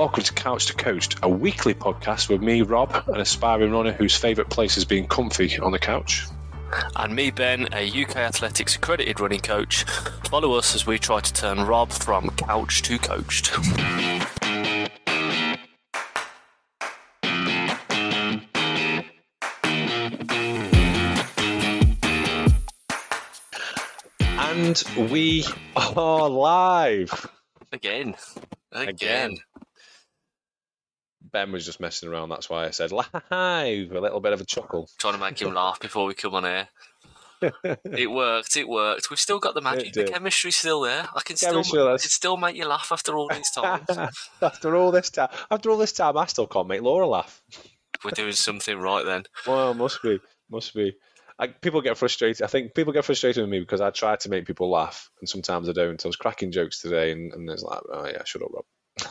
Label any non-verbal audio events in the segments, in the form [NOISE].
Welcome to Couch to Coached, a weekly podcast with me, Rob, an aspiring runner whose favourite place is being comfy on the couch. And me, Ben, a UK Athletics accredited running coach. Follow us as we try to turn Rob from couch to coached. And we are live. Again. Again. Again. Ben was just messing around, that's why I said live. A little bit of a chuckle. Trying to make him laugh before we come on air. [LAUGHS] It worked, it worked. We've still got the magic, the chemistry's still there. I can still, I can still make you laugh after all these times. [LAUGHS] after all this time, after all this time, I still can't make Laura laugh. We're doing something right then. Well, must be, must be. I, people get frustrated. I think people get frustrated with me because I try to make people laugh, and sometimes I don't. I was cracking jokes today, and, and it's like, oh yeah, shut up, Rob.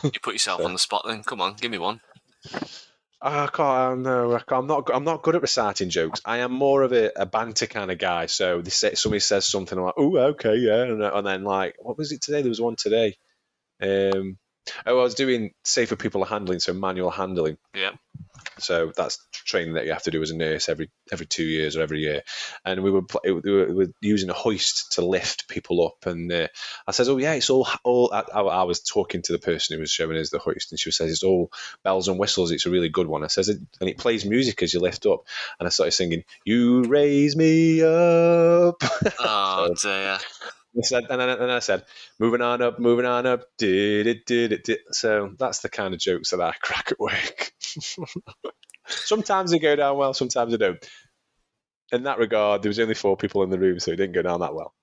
You put yourself [LAUGHS] on the spot then. Come on, give me one. I can't. No, I'm not. I'm not good at reciting jokes. I am more of a, a banter kind of guy. So they say, somebody says something, I'm like, oh, okay, yeah, and, and then like, what was it today? There was one today. Um, oh, I was doing safer people handling, so manual handling. Yeah. So that's training that you have to do as a nurse every every two years or every year. And we were we were, we were using a hoist to lift people up. And uh, I says, "Oh yeah, it's all all." I, I was talking to the person who was showing us the hoist, and she says, "It's all bells and whistles. It's a really good one." I says, "And it plays music as you lift up." And I started singing, "You raise me up." [LAUGHS] Oh dear. Said, and then, and then I said, moving on up, moving on up, did it, did it, did. So that's the kind of jokes that I [LAUGHS] crack at work. sometimes they go down well, sometimes they don't. In that regard, there was only four people in the room, so it didn't go down that well.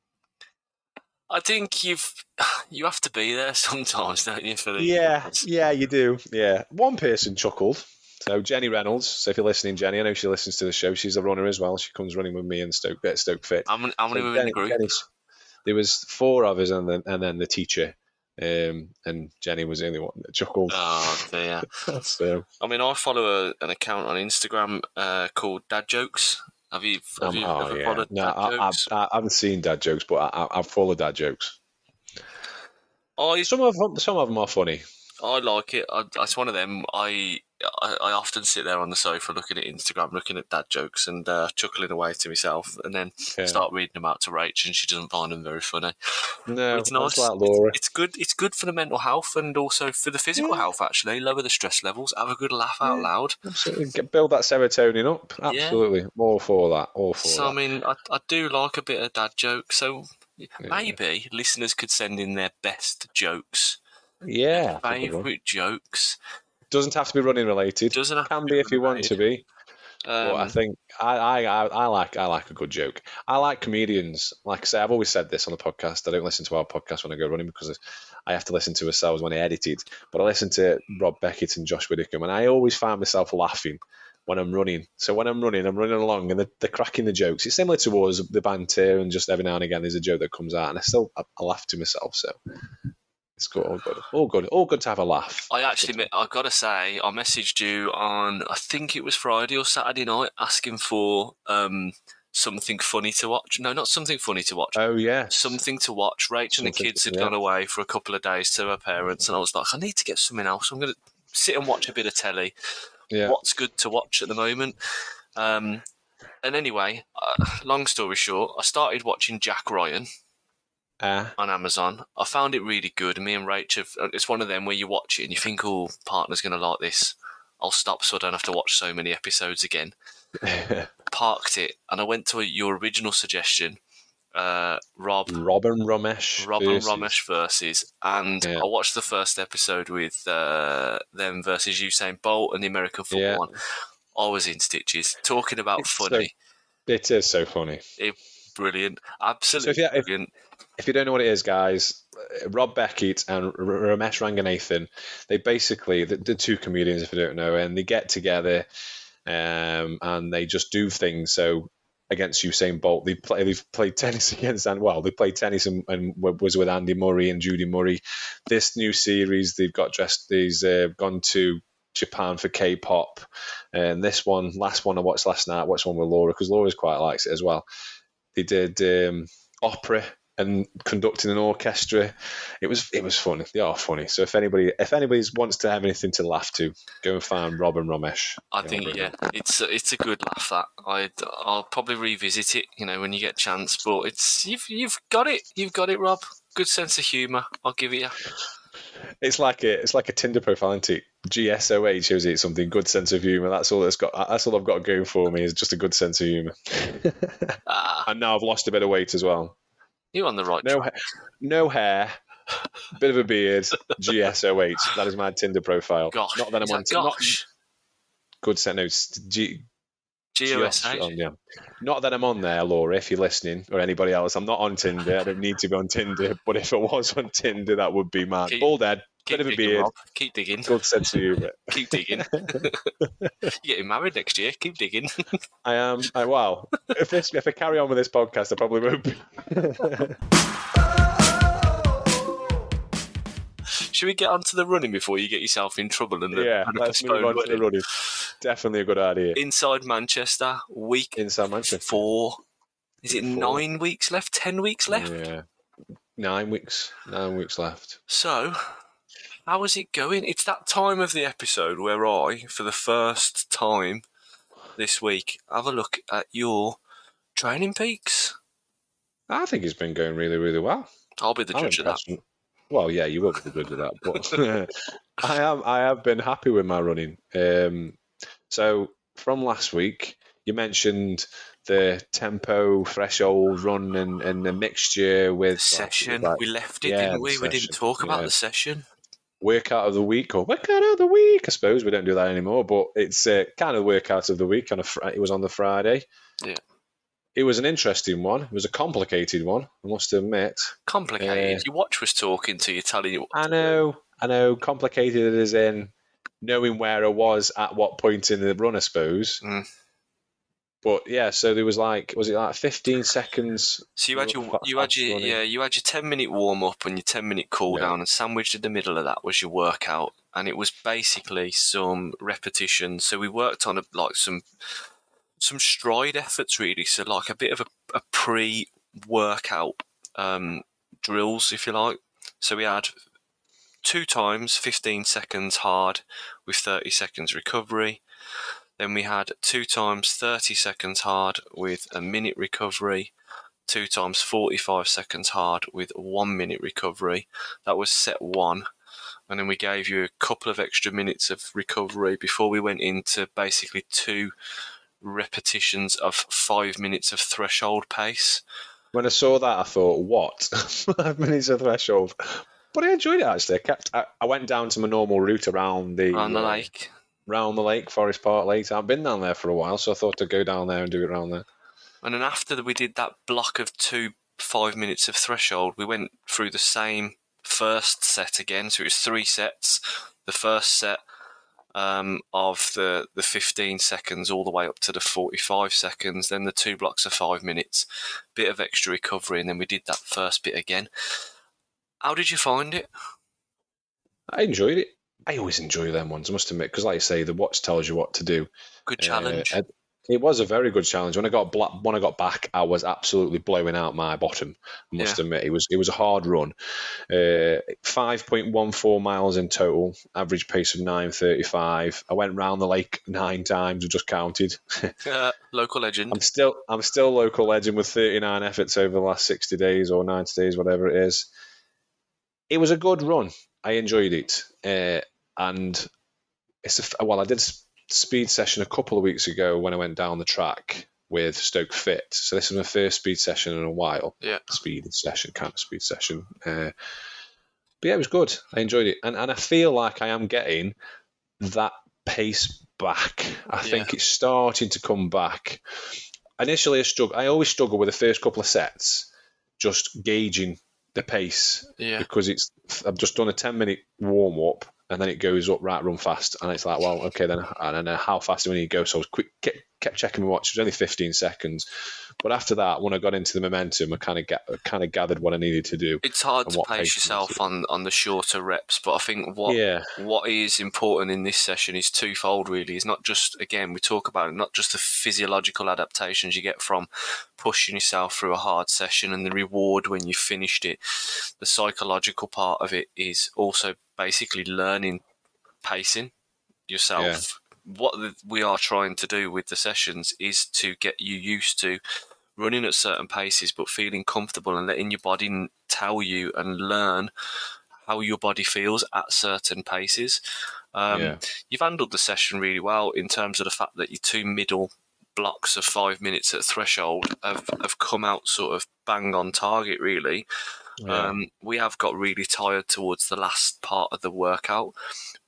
I think you've [SIGHS] you have to be there sometimes, don't you? For the Yeah, yeah, you do. Yeah, one person chuckled. So Jenny Reynolds. So if you're listening, Jenny, I know she listens to the show. She's a runner as well. She comes running with me and Stoke at Stoke Fit. How many, how many So were in the group? Jenny's- there was four of us, and then and then the teacher, um, and Jenny was the only one that chuckled. Oh dear. [LAUGHS] so I mean, I follow a, an account on Instagram uh, called Dad Jokes. Have you, have um, you oh ever yeah, followed no, Dad I, I, Jokes? I haven't seen dad jokes, but I, I, I follow dad jokes. I, Some of them, some of them are funny. I like it. I, it's one of them. I, I I often sit there on the sofa looking at Instagram, looking at dad jokes, and uh, chuckling away to myself, and then Yeah. start reading them out to Rach, and she doesn't find them very funny. No, it's nice. like Laura. It's, it's good. It's good for the mental health and also for the physical Yeah. health. Actually, lower the stress levels. Have a good laugh out Yeah. loud. Absolutely. Get, build that serotonin up. Absolutely. All for that. All for So I mean, I, I do like a bit of dad joke. So maybe listeners could send in their best jokes, yeah. that's a good one. favourite jokes. Doesn't have to be running related. Doesn't have Can to be if you want to be. But I Um, think I, I, I, I like I like a good joke. I like comedians. Like I say, I've always said this on the podcast. I don't listen to our podcast when I go running because I have to listen to ourselves when I edit it. But I listen to Rob Beckett and Josh Widdicombe, and I always find myself laughing when I'm running. So when I'm running, I'm running along, and they're, they're cracking the jokes. It's similar to us, the banter, and just every now and again there's a joke that comes out, and I still I, I laugh to myself. So it's good, all good, all good, all good to have a laugh. I actually, I gotta say, I messaged you on, I think it was Friday or Saturday night, asking for um, something funny to watch. No, not something funny to watch. Oh yeah, Something to watch. Rach and the kids had yeah. gone away for a couple of days to her parents, and I was like, I need to get something else. I'm going to sit and watch a bit of telly. yeah. What's good to watch at the moment? Um, and anyway, uh, long story short, I started watching Jack Ryan Ah, on Amazon. I found it really good. Me and Rach have, uh, it's one of them where you watch it and you think, oh, partner's going to like this. I'll stop so I don't have to watch so many episodes again. [LAUGHS] Parked it and I went to your original suggestion, uh, Rob. Robin Romesh. Rob and versus- Romesh versus, and Yeah. I watched the first episode with uh, them versus Usain Bolt and the American football Yeah. one. I was in stitches talking about It's so funny, It is so funny. brilliant, So absolutely if you- if- brilliant. If you don't know what it is, guys, uh, Rob Beckett and Romesh Ranganathan, they basically, the, the two comedians, if you don't know, and they get together um, and they just do things. So against Usain Bolt, they play, they've played tennis [LAUGHS] against, and well, they played tennis and, and was with Andy Murray and Judy Murray. This new series, they've got dressed, they've uh, gone to Japan for K-pop, and this one, last one I watched last night, watched one with Laura because Laura's quite likes it as well. They did um, opera and conducting an orchestra. It was it was funny. They are funny. So if anybody if anybody wants to have anything to laugh to, go and find Rob and Romesh. I think yeah, it's a, it's a good laugh. That I I'll probably revisit it. You know when you get a chance, but it's you've you've got it. You've got it, Rob. Good sense of humour. I'll give it you. It's like a it's like a Tinder profile, isn't it? GSOH shows it something good sense of humour. That's all it's got. That's all I've got going for me is just a good sense of humour. Ah, [LAUGHS] and now I've lost a bit of weight as well. You're on the right No, track. ha- no hair, bit of a beard. GSOH. [LAUGHS] That is my Tinder profile. Gosh, not that I'm on. that Not gosh. good sense. No, G, GOSH. on, oh, yeah. Not that I'm on there, Laura. If you're listening, or anybody else, I'm not on Tinder. I don't need to be on Tinder. But if I was on Tinder, that would be. Keep- Bald head, Keep bit of a digging, beard, Rob. Keep digging. good sense of humour. [LAUGHS] Keep digging. [LAUGHS] You're getting married next year. Keep digging. I am. I wow. If this, if I carry on with this podcast, I probably won't. Be. [LAUGHS] Should we get onto the running before you get yourself in trouble and the, yeah, and let's move on to the running. Definitely a good idea. Inside Manchester, week Inside Manchester. four. Is it Four. nine weeks left? Ten weeks left? Yeah. Nine weeks. Nine weeks left. So, how is it going? It's that time of the episode where I, for the first time this week, have a look at your training peaks. I think it's been going really, really well. I'll be the I'm judge of that. Well, yeah, you will be the judge of that, but [LAUGHS] [LAUGHS] I am. I have been happy with my running. Um, so from last week, you mentioned the tempo threshold run and, and the mixture with Session. like, we left it, yeah, didn't we? We didn't talk about yeah. the session. Workout of the week or workout of the week. I suppose we don't do that anymore, but it's uh, kind of workout of the week. On a fr- it was on the Friday. Yeah. It was an interesting one. It was a complicated one. I must admit. Complicated. Uh, Your watch was talking to you, telling you what I know. I know. Complicated as in knowing where I was at what point in the run. I suppose. Mm. But yeah, so there was like, was it like 15 seconds? So you had your you had your running. yeah you had your ten minute warm up and your ten minute cool Yeah. down, and sandwiched in the middle of that was your workout, and it was basically some repetitions. So we worked on a, like some some stride efforts really. So like a bit of a, a pre workout um, drills, if you like. So we had two times 15 seconds hard with 30 seconds recovery. Then we had two times 30 seconds hard with a minute recovery, two times 45 seconds hard with one minute recovery. That was set one. And then we gave you a couple of extra minutes of recovery before we went into basically two repetitions of five minutes of threshold pace. When I saw that, I thought, what? [LAUGHS] Five minutes of threshold. But I enjoyed it actually. I kept. I, I went down to my normal route around the on the uh, lake. Round the lake, Forest Park Lake. I've been down there for a while, so I thought I'd go down there and do it around there. And then after we did that block of two five minutes of threshold, we went through the same first set again. So it was three sets. The first set um, of the the 15 seconds all the way up to the 45 seconds. Then the two blocks of five minutes, bit of extra recovery, and then we did that first bit again. How did you find it? I enjoyed it. I always enjoy them ones, I must admit, because like you say, the watch tells you what to do. Good Uh, challenge. and it was a very good challenge. When I got bla- when I got back, I was absolutely blowing out my bottom. I must admit, it was it was a hard run. Uh, Five point one four miles in total, average pace of nine thirty five. I went round the lake nine times. I just counted. [LAUGHS] [LAUGHS] Uh, local legend. I'm still I'm still local legend with 39 efforts over the last 60 days or 90 days, whatever it is. It was a good run. I enjoyed it, uh, and it's a, well. I did speed session a couple of weeks ago when I went down the track with Stoke Fit. So this is my first speed session in a while. Yeah. speed session, kind of speed session. Uh, but yeah, it was good. I enjoyed it, and and I feel like I am getting that pace back. I think it's starting to come back. Initially, I struggle. I always struggle with the first couple of sets, just gauging the pace Yeah. because it's. I've just done a ten minute warm up, and then it goes up right, run fast, and it's like, well, okay, then, and then uh, how fast do we need to go? So I was quick, kept, kept checking my watch. It was only 15 seconds, but after that, when I got into the momentum, I kind of get, kind of gathered what I needed to do. It's hard to pace yourself on, on the shorter reps, but I think what Yeah, what is important in this session is twofold really it's not just again we talk about it not just the physiological adaptations you get from pushing yourself through a hard session and the reward when you finished it the psychological part of it is also basically learning pacing yourself what we are trying to do with the sessions is to get you used to running at certain paces but feeling comfortable and letting your body tell you and learn how your body feels at certain paces. Um, Yeah. You've handled the session really well in terms of the fact that your two middle blocks of five minutes at threshold have, have come out sort of bang on target, really. Yeah, Um, we have got really tired towards the last part of the workout,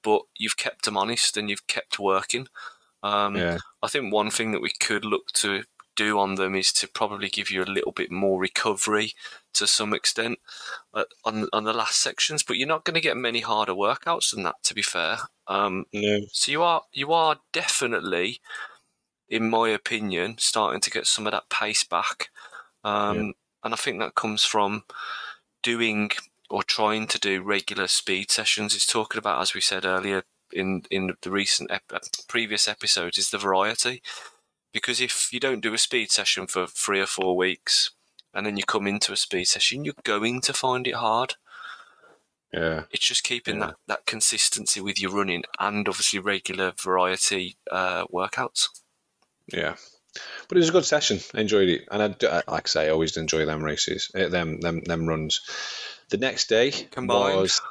but you've kept them honest and you've kept working. Um, yeah, I think one thing that we could look to do on them is to probably give you a little bit more recovery to some extent uh, on on the last sections, but you're not going to get many harder workouts than that. To be fair, um, no, so you are you are definitely, in my opinion, starting to get some of that pace back, um, Yeah. and I think that comes from doing or trying to do regular speed sessions. is talking about, as we said earlier in in the recent ep- uh, previous episodes, is the variety. Because if you don't do a speed session for three or four weeks, and then you come into a speed session, you're going to find it hard. yeah, It's just keeping Yeah. that, that consistency with your running and obviously regular variety uh, workouts. yeah. But it was a good session. I enjoyed it, and I, like I say, I always enjoy them races, uh, them them them runs. The next day Combined. was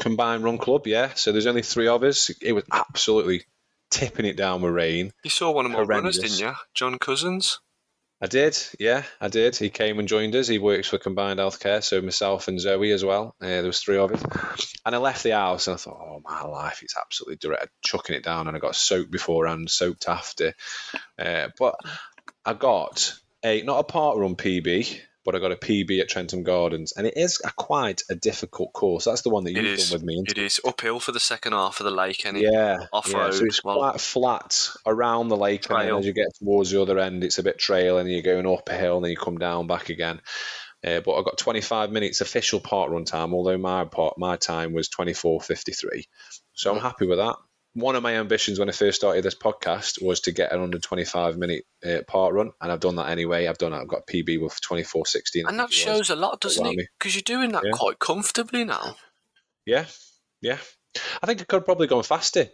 combined run club. Yeah, so there's only three of us. It was absolutely tipping it down with rain. You saw one of my runners, didn't you? John Cousins. I did, yeah, I did. He came and joined us. He works for Combined Healthcare, so myself and Zoe as well. Uh, there was three of us, and I left the house and I thought, oh my life, it's absolutely direct, chucking it down, and I got soaked beforehand, soaked after. Uh, but I got a not a park run PB, but I got a PB at Trentham Gardens, and it is a quite a difficult course. That's the one that you've done with me. It is uphill for the second half of the lake, and Yeah, off-road, Yeah, so it's well- quite flat around the lake, and then as you get towards the other end, it's a bit trail, and you're going up a hill, and then you come down back again. Uh, but I got 25 minutes official park run time, although my part my time was 24:53, so I'm happy with that. One of my ambitions when I first started this podcast was to get an under 25 minute uh, park run, and I've done that anyway. I've done it. I've got PB with 24:16, I and that shows a lot, doesn't it? Because you're doing that Yeah. quite comfortably now. Yeah, yeah. I think I could have probably gone faster.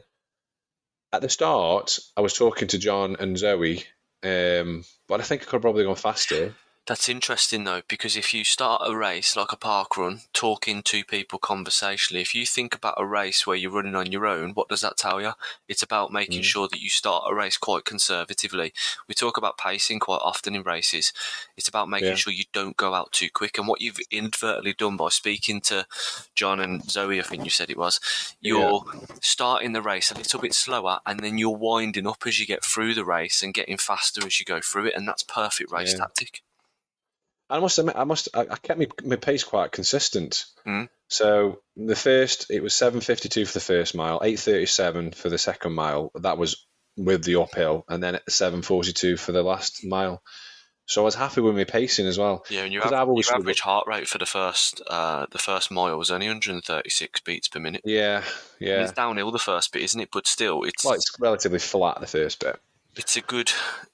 At the start, I was talking to John and Zoe, um, but I think I could have probably gone faster. That's interesting though, because if you start a race like a park run, talking to people conversationally, if you think about a race where you're running on your own, what does that tell you? It's about making Mm. sure that you start a race quite conservatively. We talk about pacing quite often in races. It's about making Yeah. sure you don't go out too quick. And what you've inadvertently done by speaking to John and Zoe, I think you said it was, you're starting the race a little bit slower and then you're winding up as you get through the race and getting faster as you go through it. And that's perfect race Yeah. tactic. I must admit, I must, I, I kept my, my pace quite consistent. Mm. So the first, it was 7:52 for the first mile, 8:37 for the second mile. That was with the uphill, and then 7:42 for the last mile. So I was happy with my pacing as well. Yeah, and your, 'Cause av- I've always your sort of- average heart rate for the first uh, the first mile was only 136 beats per minute. Yeah, yeah. It's downhill the first bit, isn't it? But still, it's Well, it's relatively flat the first bit. It's a good.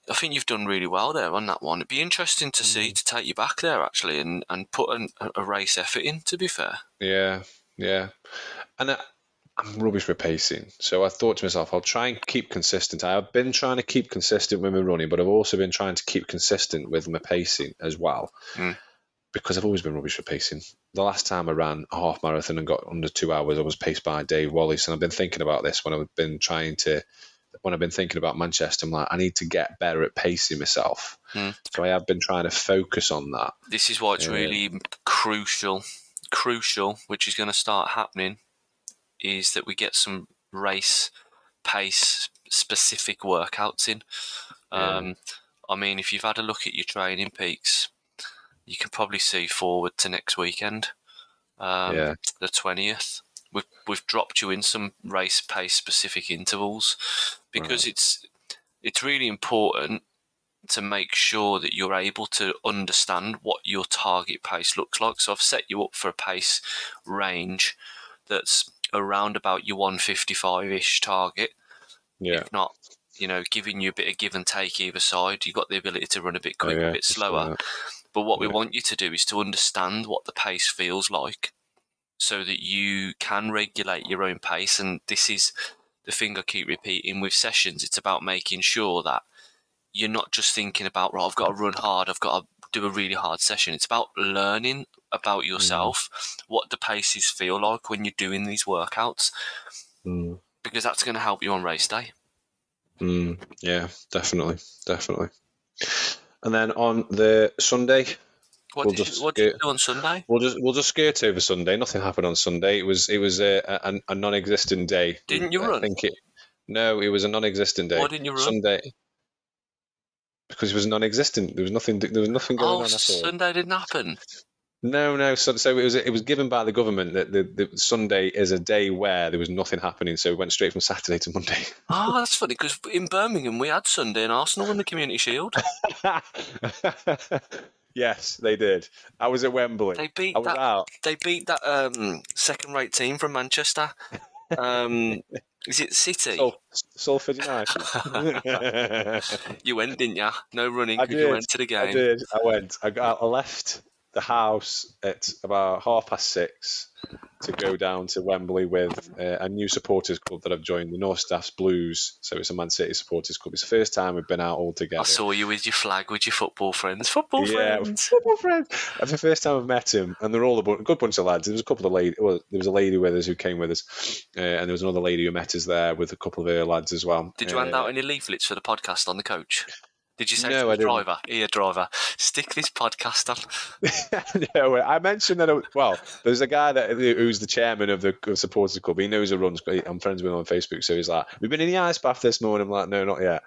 I think you've done really well there on that one. It'd be interesting to see to take you back there actually and and put an, a race effort in. To be fair, Yeah, yeah. And I, I'm rubbish with pacing. So I thought to myself, I'll try and keep consistent. I have been trying to keep consistent with my running, but I've also been trying to keep consistent with my pacing as well. Mm. Because I've always been rubbish with pacing. The last time I ran a half marathon and got under two hours, I was paced by Dave Wallace. And I've been thinking about this when I've been trying to, when I've been thinking about Manchester, I'm like, I need to get better at pacing myself. Mm. So I have been trying to focus on that. this is why it's Yeah. really crucial, crucial, which is going to start happening, is that we get some race pace specific workouts in. Yeah. Um, I mean, if you've had a look at your training peaks, you can probably see forward to next weekend, um, Yeah. the twentieth, we've we've dropped you in some race pace specific intervals because Right. it's it's really important to make sure that you're able to understand what your target pace looks like. So I've set you up for a pace range that's around about your 155 ish target Yeah. if not, you know, giving you a bit of give and take either side. You've got the ability to run a bit Oh, quicker, yeah, a bit slower. But what we want you to do is to understand what the pace feels like so that you can regulate your own pace. And this is the thing I keep repeating with sessions. It's about making sure that you're not just thinking about, right, I've got to run hard, I've got to do a really hard session. It's about learning about Mm. yourself, what the paces feel like when you're doing these workouts, Mm. because that's going to help you on race day. Mm, yeah, definitely, definitely. And then on the Sunday, What We'll did, just you, what did you do on Sunday? we'll just we'll just skirt over Sunday. Nothing happened on Sunday. It was it was a, a, a non-existent day. Didn't you I run? think it. No, it was a non-existent day. Why didn't you run? Sunday. Because it was non-existent. There was nothing. There was nothing going Oh, on at all. Sunday didn't happen. No, no. So, so it was it was given by the government that the, the Sunday is a day where there was nothing happening. So we went straight from Saturday to Monday. [LAUGHS] Oh, that's funny because in Birmingham we had Sunday and Arsenal won the Community Shield. [LAUGHS] yes, they did. I was at Wembley. They beat I was that. out. They beat that um, second-rate team from Manchester. Um, [LAUGHS] is it City? Sul- Salford United. [LAUGHS] You went, didn't you? No running. I 'cause You went to the game. I did. I went. I got. I left the house at about half past six to go down to Wembley with uh, a new supporters club that I've joined, the North Staffs Blues. So it's a Man City supporters club. It's the first time we've been out all together. I saw you with your flag with your football friends. Football yeah, friends. [LAUGHS] football friends. That's the first time I've met him, and they're all a bu- good bunch of lads. There was a couple of ladies. Well, there was a lady with us who came with us, uh, and there was another lady who met us there with a couple of her lads as well. Did you hand Uh, out any leaflets for the podcast on the coach? Did you say No, to the driver, here, driver, stick this podcast on? [LAUGHS] no, I mentioned that. it- Well, there's a guy that who's the chairman of the supporters club. He knows who runs. I'm friends with him on Facebook, so he's like, "We've been in the ice bath this morning." I'm like, "No, not yet."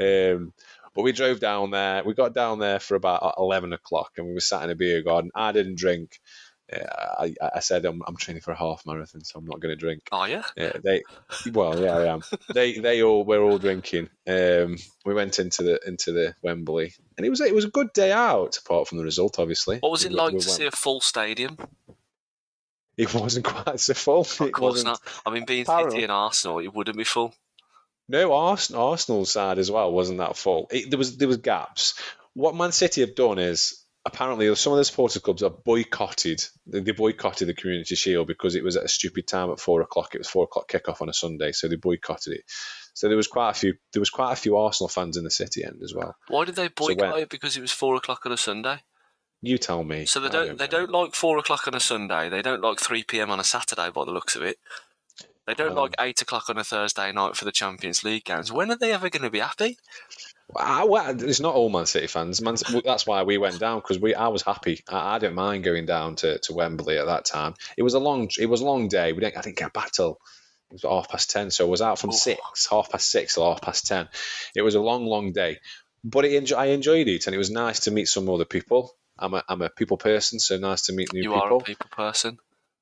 Um, but we drove down there. We got down there for about eleven o'clock, and we were sat in a beer garden. I didn't drink. I, I said I'm, I'm training for a half marathon, so I'm not going to drink. Are you? Yeah, they, well, yeah, I am. they, they all, we're all drinking. Um, we went into the into the Wembley, and it was it was a good day out, apart from the result, obviously. What was it We- like we to went- see a full stadium? It wasn't quite so full. Of it course wasn't. not. I mean, being Apparently- City and Arsenal, it wouldn't be full. No, Arsenal, Arsenal's side as well wasn't that full. It, there was there was gaps. What Man City have done is apparently some of the supporters clubs have boycotted. They boycotted the Community Shield because it was at a stupid time at four o'clock. It was four o'clock kickoff on a Sunday, so they boycotted it. So there was quite a few. There was quite a few Arsenal fans in the City end as well. Why did they when- boycott it? Because it was four o'clock on a Sunday. You tell me. So they I don't they know. don't like four o'clock on a Sunday. They don't like three p.m. on a Saturday, by the looks of it. They don't Um, like eight o'clock on a Thursday night for the Champions League games. When are they ever going to be happy? I, it's not all Man City fans. Man, that's why we went down because we. I was happy. I, I didn't mind going down to, to Wembley at that time. It was a long. It was a long day. We didn't. I didn't get back till it was half past ten. So I was out from Oh. six, half past six till half past ten. It was a long, long day, but it, I enjoyed it, and it was nice to meet some other people. I'm a I'm a people person, so nice to meet new you people. You are a people person.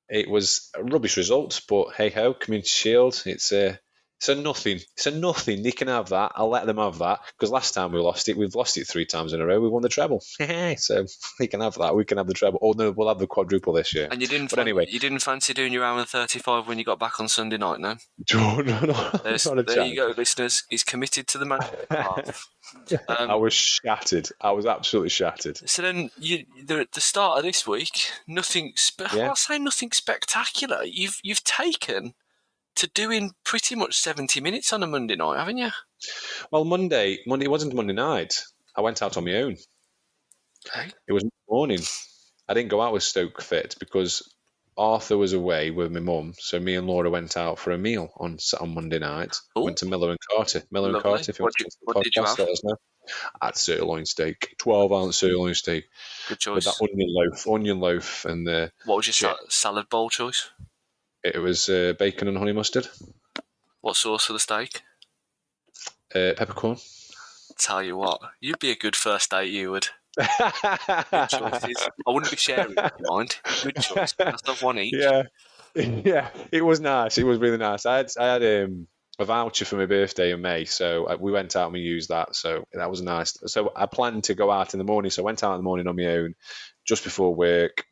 It was a rubbish result, but hey ho, Community Shield. It's a it's a nothing. It's a nothing. They can have that. I'll let them have that because last time we lost it, we've lost it three times in a row. We won the treble, [LAUGHS] so they can have that. We can have the treble. Oh no, we'll have the quadruple this year. And you didn't. But fan- anyway. you didn't fancy doing your hour and thirty-five when you got back on Sunday night, no? [LAUGHS] No, no, no. There's, not a there chance. you go, listeners. He's committed to the man. [LAUGHS] half. I Um, was shattered. I was absolutely shattered. so then, you the, the start of this week, nothing. Spe- Yeah. I'll say nothing spectacular. You've you've taken to doing pretty much seventy minutes on a Monday night, haven't you? Well, Monday, Monday wasn't Monday night. I went out on my own. Okay. It was morning. I didn't go out with Stoke Fit because Arthur was away with my mum. So me and Laura went out for a meal on on Monday night. Ooh. Went to Miller and Carter. Miller and Carter. If you What want did- to what did you have? let us know. I had sirloin steak, twelve ounce sirloin steak Good with choice. that onion loaf, onion loaf, and the What was your salad bowl choice? It was uh, bacon and honey mustard, What sauce for the steak? uh, peppercorn. Tell you what, you'd be a good first date. You would. Good. I wouldn't be sharing. if you mind. Good choice. Let's have one each. Yeah. [LAUGHS] yeah, it was nice. It was really nice. I had I had um, a voucher for my birthday in May, so uh, we went out and we used that. So that was nice. So I planned to go out in the morning, so I went out in the morning on my own, just before work.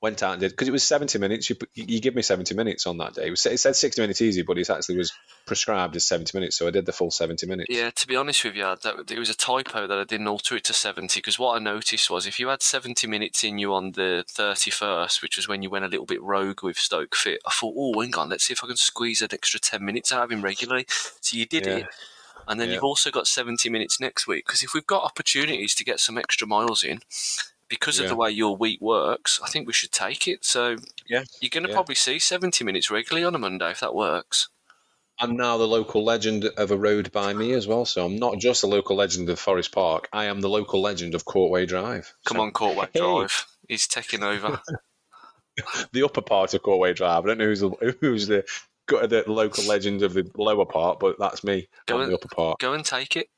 Went out and did because it was seventy minutes. You, you give me seventy minutes on that day. It, was, it said sixty minutes easy, but it actually was prescribed as seventy minutes, so I did the full seventy minutes. Yeah, to be honest with you, that, it was a typo that I didn't alter it to seventy because what I noticed was if you had seventy minutes in you on the thirty first, which was when you went a little bit rogue with Stoke Fit, I thought, oh, hang on, let's see if I can squeeze an extra ten minutes out of him regularly. So you did Yeah. it. And then Yeah. you've also got 70 minutes next week because if we've got opportunities to get some extra miles in, because of the way your week works, I think we should take it. So Yeah. you're going to Yeah. probably see 70 minutes regularly on a Monday if that works. I'm now the local legend of a road by me as well. So I'm not just a local legend of Forest Park. I am the local legend of Courtway Drive. Come So on, Courtway [LAUGHS] Hey. Drive. He's taking over. [LAUGHS] the upper part of Courtway Drive. I don't know who's the, who's the the local legend of the lower part, but that's me. Go on and- the upper part. Go and take it.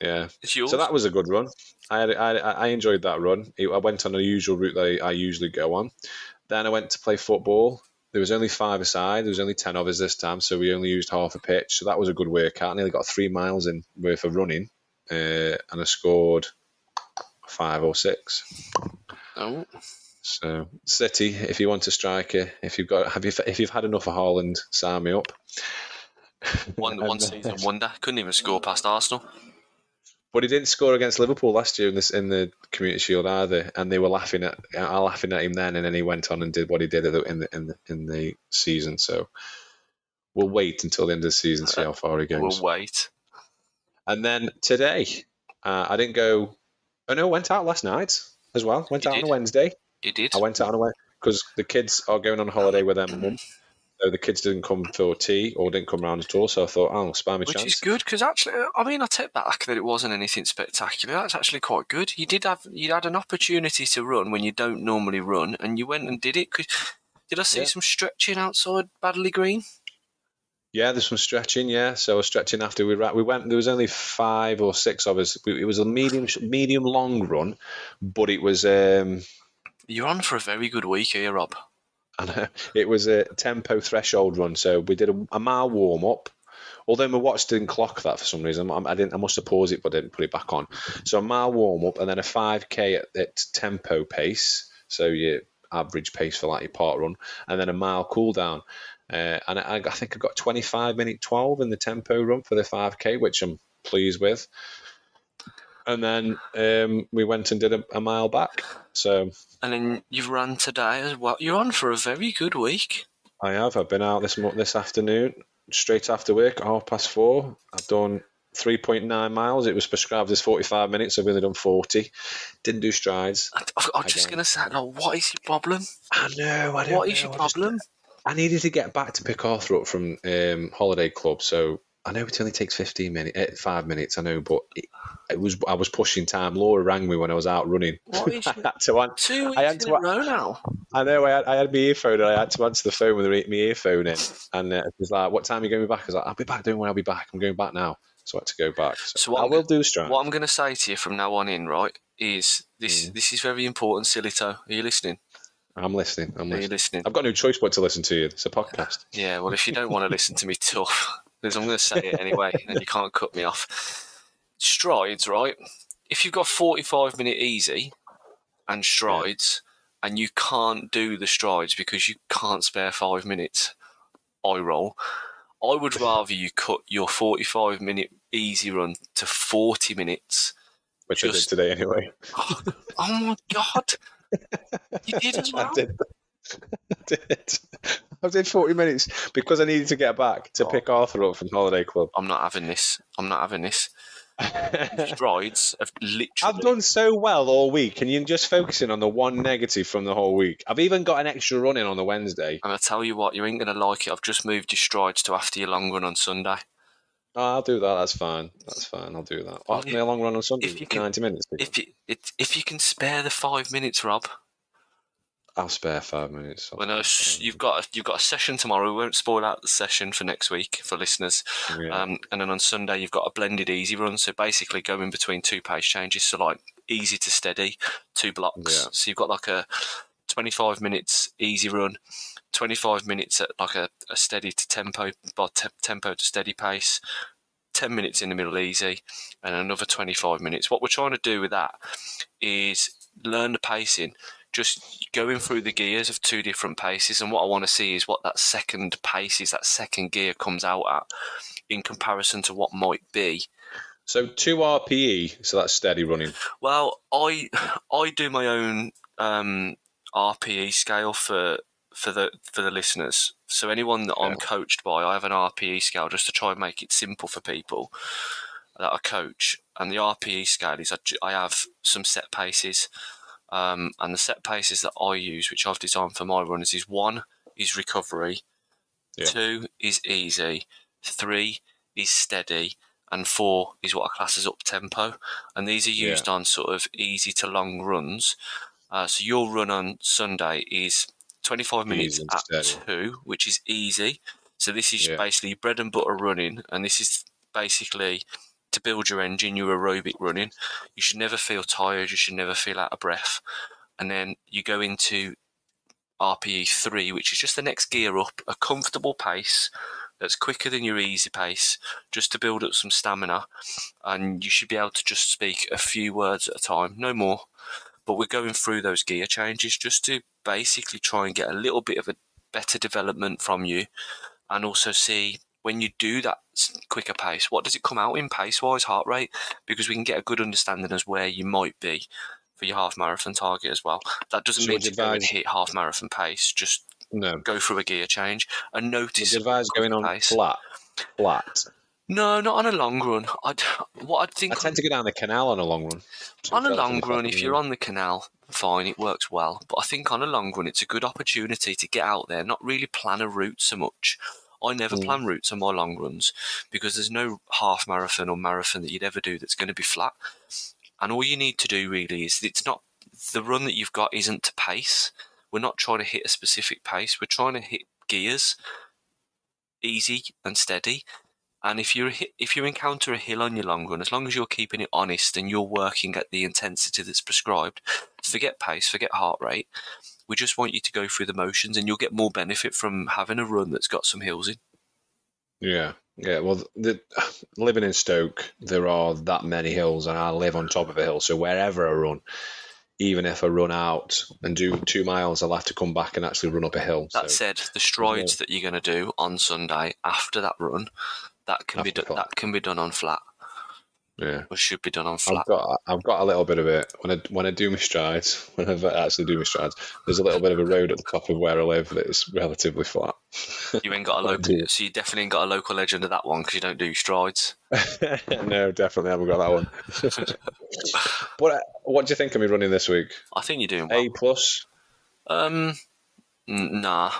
Yeah. So that was a good run. I had, I, I enjoyed that run. I went on the usual route that I, usually go on. Then I went to play football. There was only five aside. There was only ten of us this time, so we only used half a pitch. So that was a good workout. I nearly got three miles in worth of running, uh, and I scored five or six. oh, So City, if you want a striker, if you've got, have you, if you've had enough of Haaland, sign me up. one, one season [LAUGHS] wonder. Couldn't even score past Arsenal. But he didn't score against Liverpool last year in this in the Community Shield either, and they were laughing at uh, laughing at him then, and then he went on and did what he did in the in the in the, season. So we'll wait until the end of the season see how far he goes. We'll wait. And then today, uh, I didn't go. Oh no, went out last night as well. Went You out on a Wednesday. He did. I went out on a Wednesday because the kids are going on holiday with their mum. So the kids didn't come for tea or didn't come round at all. So I thought, oh, I'll spare my Which chance. is good because actually, I mean, I take back that it wasn't anything spectacular. That's actually quite good. You did have you had an opportunity to run when you don't normally run, and you went and did it. Did I see Yeah. some stretching outside Baddeley Green? Yeah, there's some stretching. Yeah, so I was stretching after we ra- we went. There was only five or six of us. It was a medium medium long run, but it was um, You're on for a very good week here, Rob. And it was a tempo threshold run. So we did a, a mile warm up. Although my watch didn't clock that for some reason, I, I didn't. I must have paused it, but I didn't put it back on. So a mile warm up, and then a five k at, at tempo pace. So your average pace for like your park run, and then a mile cool down. Uh, and I, I think I got 25 minute 12 in the tempo run for the 5k, which I'm pleased with. And then um, we went and did a, a mile back. So And then you've run today as well. You're on for a very good week. I have. I've been out this this afternoon, straight after work, half past four. I've done 3.9 miles. It was prescribed as 45 minutes. I've only done 40. Didn't do strides. I, was just to say, like, what is your problem? I know. I What is know, your I just- problem? I needed to get back to pick Arthur up from um, Holiday Club, so I know it only takes fifteen minutes, eh, five minutes. I know, but it, it was I was pushing time. Laura rang me when I was out running. What is [LAUGHS] I had to an- Two weeks I had in a row now. I know I had, I had my earphone and I had to answer the phone with my earphone in, and uh, it was like, "What time are you going to be back?" I was like, "I'll be back. Don't worry, I'll be back. I'm going back now." So I had to go back. So, So what I I'm will do stride. What I'm going to say to you from now on in, right, is this Mm. this is very important, Silito. Are you listening? I'm listening. I'm Are you listening. listening? I've got no choice but to listen to you. It's a podcast. Yeah, well, if you don't want to listen to me, [LAUGHS] tough. Because I'm going to say it anyway, and you [LAUGHS] can't cut me off. Strides, right? If you've got 45 minute easy and strides, and you can't do the strides because you can't spare five minutes, I roll. I would [LAUGHS] rather you cut your 45 minute easy run to 40 minutes. Which I did today anyway. Oh, oh my god! [LAUGHS] You did as well. I did. [LAUGHS] I did. I did 40 minutes because I needed to get back to Oh. pick Arthur up from Holiday Club. I'm not having this. I'm not having this. [LAUGHS] Strides have literally. I've done so well all week, and you're just focusing on the one negative from the whole week. I've even got an extra run in on the Wednesday. And I tell you what, you ain't gonna like it. I've just moved your strides to after your long run on Sunday. Oh, I'll do that. That's fine. That's fine. I'll do that. Well, After my long run on Sunday, if you can- 90 minutes. If you if you can spare the five minutes, Rob. I'll spare five minutes. I'll When you've got a, you've got a session tomorrow. We won't spoil out the session for next week for listeners. Yeah. Um, and then on Sunday you've got a blended easy run. So basically go in between two pace changes. So like easy to steady, two blocks. Yeah. So you've got like a 25 minutes easy run, 25 minutes at like a, a steady to tempo, by te- tempo to steady pace, 10 minutes in the middle easy, and another 25 minutes. What we're trying to do with that is learn the pacing, just going through the gears of two different paces. And what I want to see is what that second pace is, that second gear comes out at in comparison to what might be. So two RPE, so that's steady running. Well, I I do my own um, RPE scale for for the for the listeners. So anyone that I'm coached by, I have an RPE scale just to try and make it simple for people that I coach. And the RPE scale is I, I have some set paces, um, and the set paces that I use, which I've designed for my runners, is one is recovery, Yeah. two is easy, three is steady, and four is what I class as up tempo. And these are used on sort of easy to long runs. Uh, so your run on Sunday is 25 minutes at steady. two, which is easy. So this is Yeah. basically bread and butter running, and this is basically to build your engine, your aerobic running. You should never feel tired. You should never feel out of breath. And then you go into RPE three, which is just the next gear up, a comfortable pace that's quicker than your easy pace, just to build up some stamina. And you should be able to just speak a few words at a time, no more. But we're going through those gear changes just to basically try and get a little bit of a better development from you and also see when you do that quicker pace, what does it come out in pace wise, heart rate? Because we can get a good understanding as where you might be for your half marathon target as well. That doesn't So mean to you go and hit half marathon pace, just No. go through a gear change and notice. you advise going on pace. flat? Flat. No, not on a long run. I'd, what I'd think. I tend to go down the canal on a long run. So on a long run, if you're on the canal, fine, it works well. But I think on a long run, it's a good opportunity to get out there, not really plan a route so much. I never Mm. plan routes on my long runs because there's no half marathon or marathon that you'd ever do that's going to be flat. And all you need to do really is it's not the run that you've got isn't to pace. We're not trying to hit a specific pace. We're trying to hit gears, easy and steady. And if you if you encounter a hill on your long run, as long as you're keeping it honest and you're working at the intensity that's prescribed, forget pace, forget heart rate. We just want you to go through the motions, and you'll get more benefit from having a run that's got some hills in. Yeah, yeah. Well, the, [SIGHS] living in Stoke, there are that many hills, and I live on top of a hill. So wherever I run, even if I run out and do two miles, I'll have to come back and actually run up a hill. That so, said, the strides that you're going to do on Sunday after that run, that can be After done. flat. That can be done on flat, yeah. or should be done on flat. I've got I've got a little bit of it when I when I do my strides [LAUGHS] when I actually do my strides. There's a little bit of a road at the top of where I live that is relatively flat. You ain't got a [LAUGHS] local, so you definitely ain't got a local legend of that one because you don't do strides. [LAUGHS] no, definitely haven't got that one. but uh, what do you think of me running this week? I think you're doing well. A plus. Um, nah,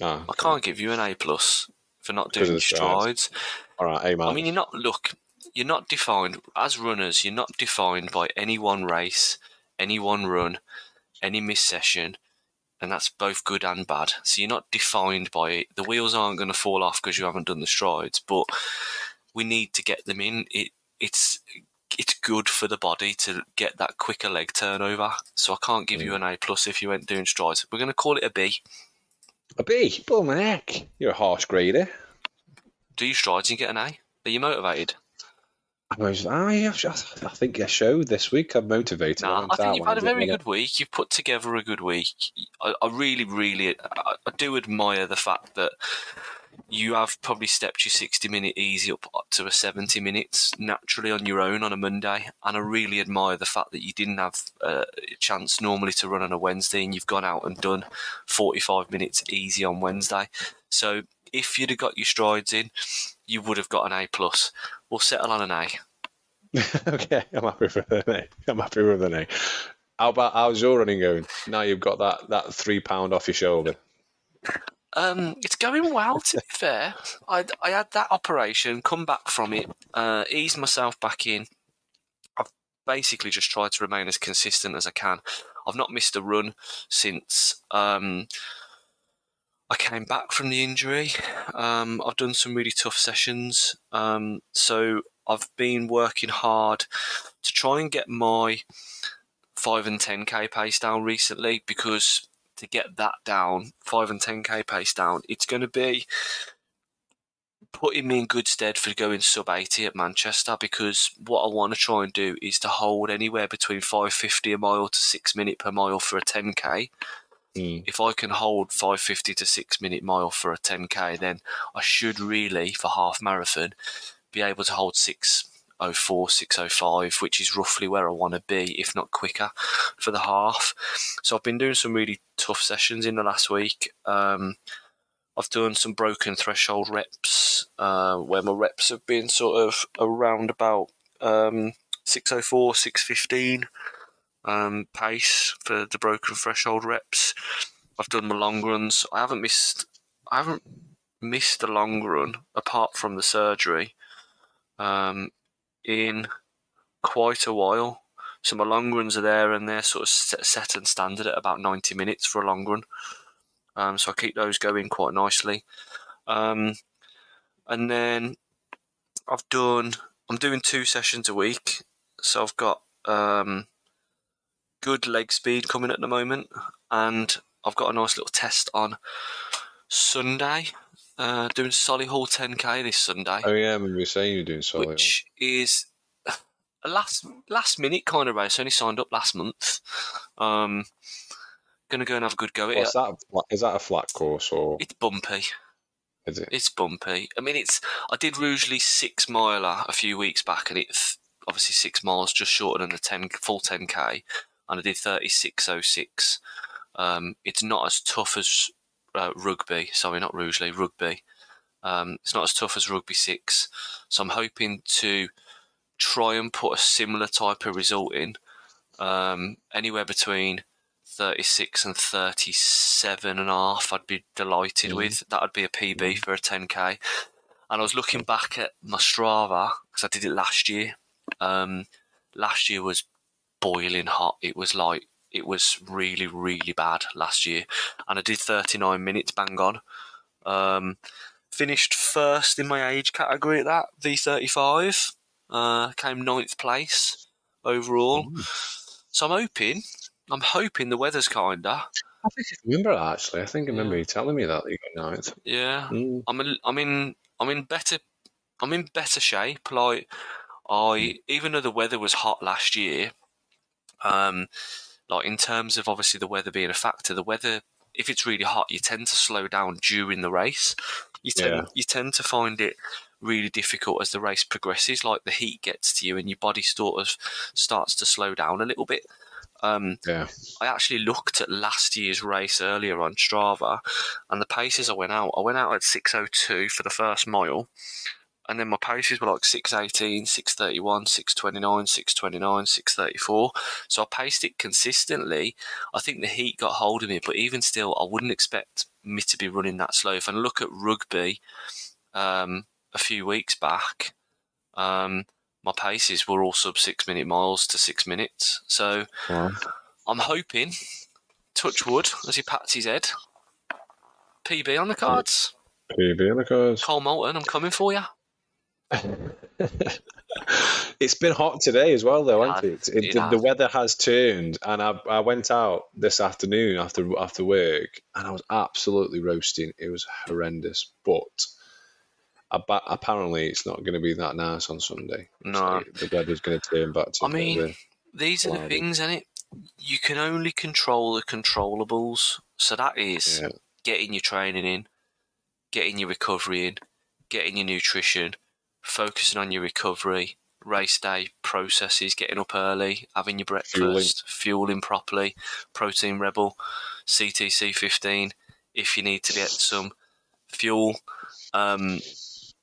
Ah, I can't give you an A plus for not doing strides. strides. all right, A man. I mean, you're not look. You're not defined as runners. You're not defined by any one race, any one run, any miss session, and that's both good and bad. So you're not defined by it. The wheels aren't going to fall off because you haven't done the strides, but we need to get them in. It it's it's good for the body to get that quicker leg turnover. So I can't give you mm. an A plus if you weren't doing strides. We're going to call it a B. a B. My neck. You're a harsh grader. Do you strides and get an A? Are you motivated? I was, I, I think I showed this week. I'm motivated. Nah, I think you've had a very good week. You've put together a good week. I, I really, really, I, I do admire the fact that you have probably stepped your 60 minute easy up to a 70 minutes naturally on your own on a Monday. And I really admire the fact that you didn't have a chance normally to run on a Wednesday and you've gone out and done 45 minutes easy on Wednesday. So if you'd have got your strides in, you would have got an A plus. We'll settle on an A. [LAUGHS] okay, I'm happy with an A. I'm happy with an A. How about how's your running going? Now you've got that, that three pound off your shoulder. Um, it's going well. To be fair, I I had that operation, come back from it, uh, ease myself back in. I've basically just tried to remain as consistent as I can. I've not missed a run since um, I came back from the injury. Um, I've done some really tough sessions, um, so I've been working hard to try and get my five and ten k pace down recently because to get that down, five and ten k pace down, it's going to be putting me in good stead for going sub 80 at Manchester because what I want to try and do is to hold anywhere between 550 a mile to 6 minute per mile for a 10k. Mm. If I can hold 550 to 6 minute mile for a 10k, then I should really, for half marathon, be able to hold 604, 605, which is roughly where I want to be, if not quicker, for the half. So I've been doing some really tough sessions in the last week. Um, I've done some broken threshold reps uh, where my reps have been sort of around about um, 604, 615 um, pace for the broken threshold reps. I've done my long runs. I haven't missed. I haven't missed a long run apart from the surgery um, in quite a while. So my long runs are there, and they're sort of set and standard at about ninety minutes for a long run. Um, so I keep those going quite nicely. Um, and then I've done, I'm doing two sessions a week. So I've got um, good leg speed coming at the moment. And I've got a nice little test on Sunday. Uh, doing Solihull 10k this Sunday. Oh yeah, I remember you saying you're doing Solihull. Which is a last last minute kind of race. I only signed up last month. Um, gonna go and have a good go at it. that? Is that a flat course or It's bumpy. is it? It's bumpy. I mean, it's. I did Rugeley six miler a few weeks back, and it's obviously six miles just shorter than the ten full ten k, and I did thirty six oh six. Um, it's not as tough as uh, rugby. Sorry, not Rugeley, rugby. Um, it's not as tough as rugby six, so I'm hoping to try and put a similar type of result in, um, anywhere between 36 and 37 and a half I'd be delighted Mhm. with. That would be a PB for a 10k. And I was looking back at my Strava because I did it last year. Um, last year was boiling hot. It was like it was really really bad last year, and I did 39 minutes bang on. Um, finished first in my age category at that V35. Uh, came ninth place overall. So I'm hoping, I'm hoping the weather's kinder. I think I remember that, actually. I think I remember Yeah. you telling me that, that you got ninth. Yeah, Mm. I'm in, I'm in I'm in better I'm in better shape. Like I even though the weather was hot last year, um, like in terms of obviously the weather being a factor, the weather if it's really hot, you tend to slow down during the race. You tend Yeah. you tend to find it really difficult as the race progresses. Like the heat gets to you and your body sort of starts to slow down a little bit. Um, Yeah. I actually looked at last year's race earlier on Strava, and the paces I went out. I went out at six oh two for the first mile, and then my paces were like 618, 631, 629, 629, 634. So I paced it consistently. I think the heat got hold of me, but even still, I wouldn't expect me to be running that slow. If I look at rugby um, a few weeks back, um, my paces were all sub six minute miles to six minutes. So Wow. I'm hoping, touch wood, as he pats his head, PB on the cards. PB on the cards. Cole Moulton, I'm coming for you. [LAUGHS] it's been hot today as well, though, hasn't has, it? It- it the, the weather has turned, and I, I went out this afternoon after after work, and I was absolutely roasting. It was horrendous, but apparently it's not going to be that nice on Sunday. No. So the weather's going to turn back to. I a bit of mean, These are the things, innit? You can only control the controllables. So that is Yeah. getting your training in, getting your recovery in, getting your nutrition, focusing on your recovery, race day processes, getting up early, having your breakfast, fueling, properly, protein rebel, CTC 15 if you need to get some fuel. Um,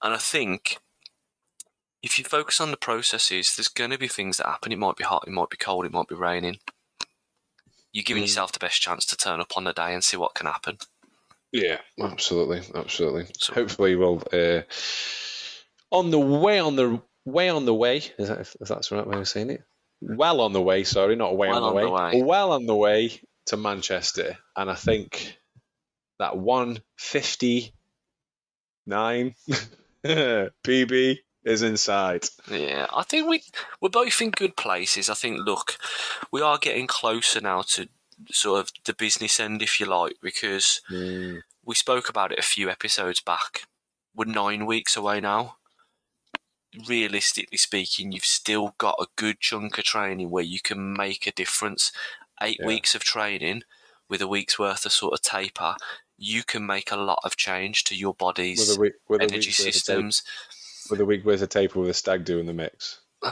and I think if you focus on the processes, there's going to be things that happen. It might be hot, it might be cold, it might be raining. You're giving Mm. yourself the best chance to turn up on the day and see what can happen. Yeah, absolutely, absolutely. So- Hopefully, we'll uh, on the way on the way on the way. Is that if that's the right way of saying it? Well on the way. Sorry, not way Well on, the, on way. the way. Well on the way to Manchester, and I think that one fifty nine [LAUGHS] PB is inside. Yeah, I think we we're both in good places. I think look, we are getting closer now to sort of the business end, if you like, because Mm. we spoke about it a few episodes back. We're nine weeks away now. Realistically speaking, you've still got a good chunk of training where you can make a difference. Eight Yeah. weeks of training with a week's worth of sort of taper, you can make a lot of change to your With body's a week, with a energy week's worth of tape- systems. with a week worth of taper with a stag do in the mix. [SIGHS]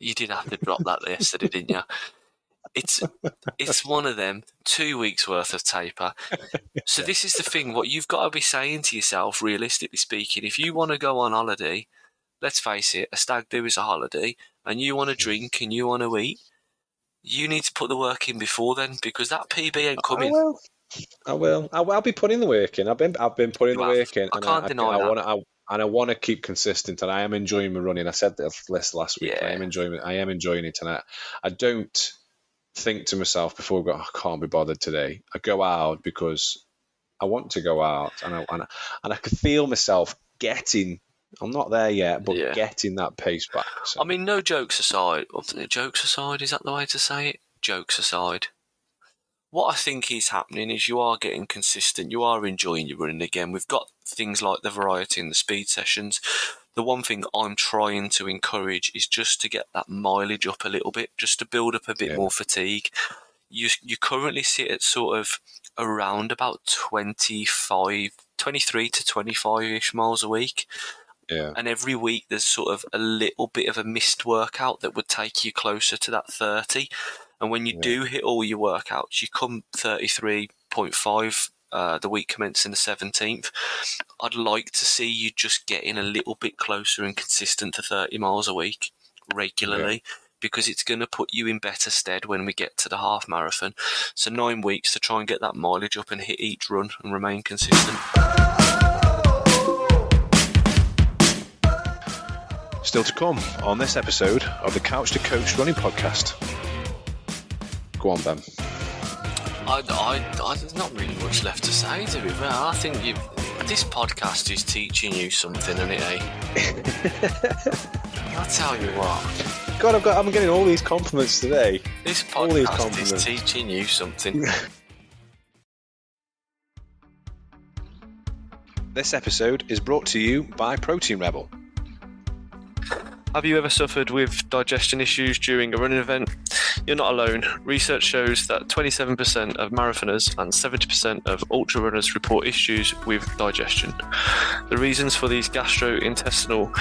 You did have to drop that yesterday, didn't you? It's it's one of them two weeks worth of taper. So [LAUGHS] this is the thing. What you've got to be saying to yourself, realistically speaking, if you want to go on holiday, let's face it, a stag do is a holiday, and you want to mm. drink and you want to eat, you need to put the work in before then because that PB ain't I coming. will. I will. I will. I'll be putting the work in. I've been. I've been putting You the have. work in. I can't deny I, that. want to. I, and I want to keep consistent, and I am enjoying my running. I said this last week. I am enjoying it. I am enjoying it, and I, I don't think to myself before I go. I can't be bothered today. I go out because I want to go out, and I and I, and I could feel myself getting. I'm not there yet, but Yeah. getting that pace back. So, I mean, no jokes aside. Oh, jokes aside, is that the way to say it? Jokes aside. What I think is happening is you are getting consistent. You are enjoying your running again. We've got things like the variety and the speed sessions. The one thing I'm trying to encourage is just to get that mileage up a little bit, just to build up a bit Yeah. more fatigue. You you currently sit at sort of around about 25, 23 to 25 ish miles a week yeah, and every week there's sort of a little bit of a missed workout that would take you closer to that 30 and when you Yeah. do hit all your workouts you come 33.5 uh, the week commencing the 17th i'd like to see you just getting a little bit closer and consistent to 30 miles a week regularly because it's going to put you in better stead when we get to the half marathon. So nine weeks to try and get that mileage up and hit each run and remain consistent Still to come on this episode of the Couch to Coached Running Podcast. Go on, Ben. I, I, I, there's not really much left to say to be fair. I think you, this podcast is teaching you something, isn't it? Eh? [LAUGHS] I'll tell you what, God, I've got, I'm getting all these compliments today. this All these podcast is teaching you something. [LAUGHS] This episode is brought to you by Protein Rebel. Have you ever suffered with digestion issues during a running event? You're not alone. Research shows that 27% of marathoners and 70% of ultra runners report issues with digestion. The reasons for these gastrointestinal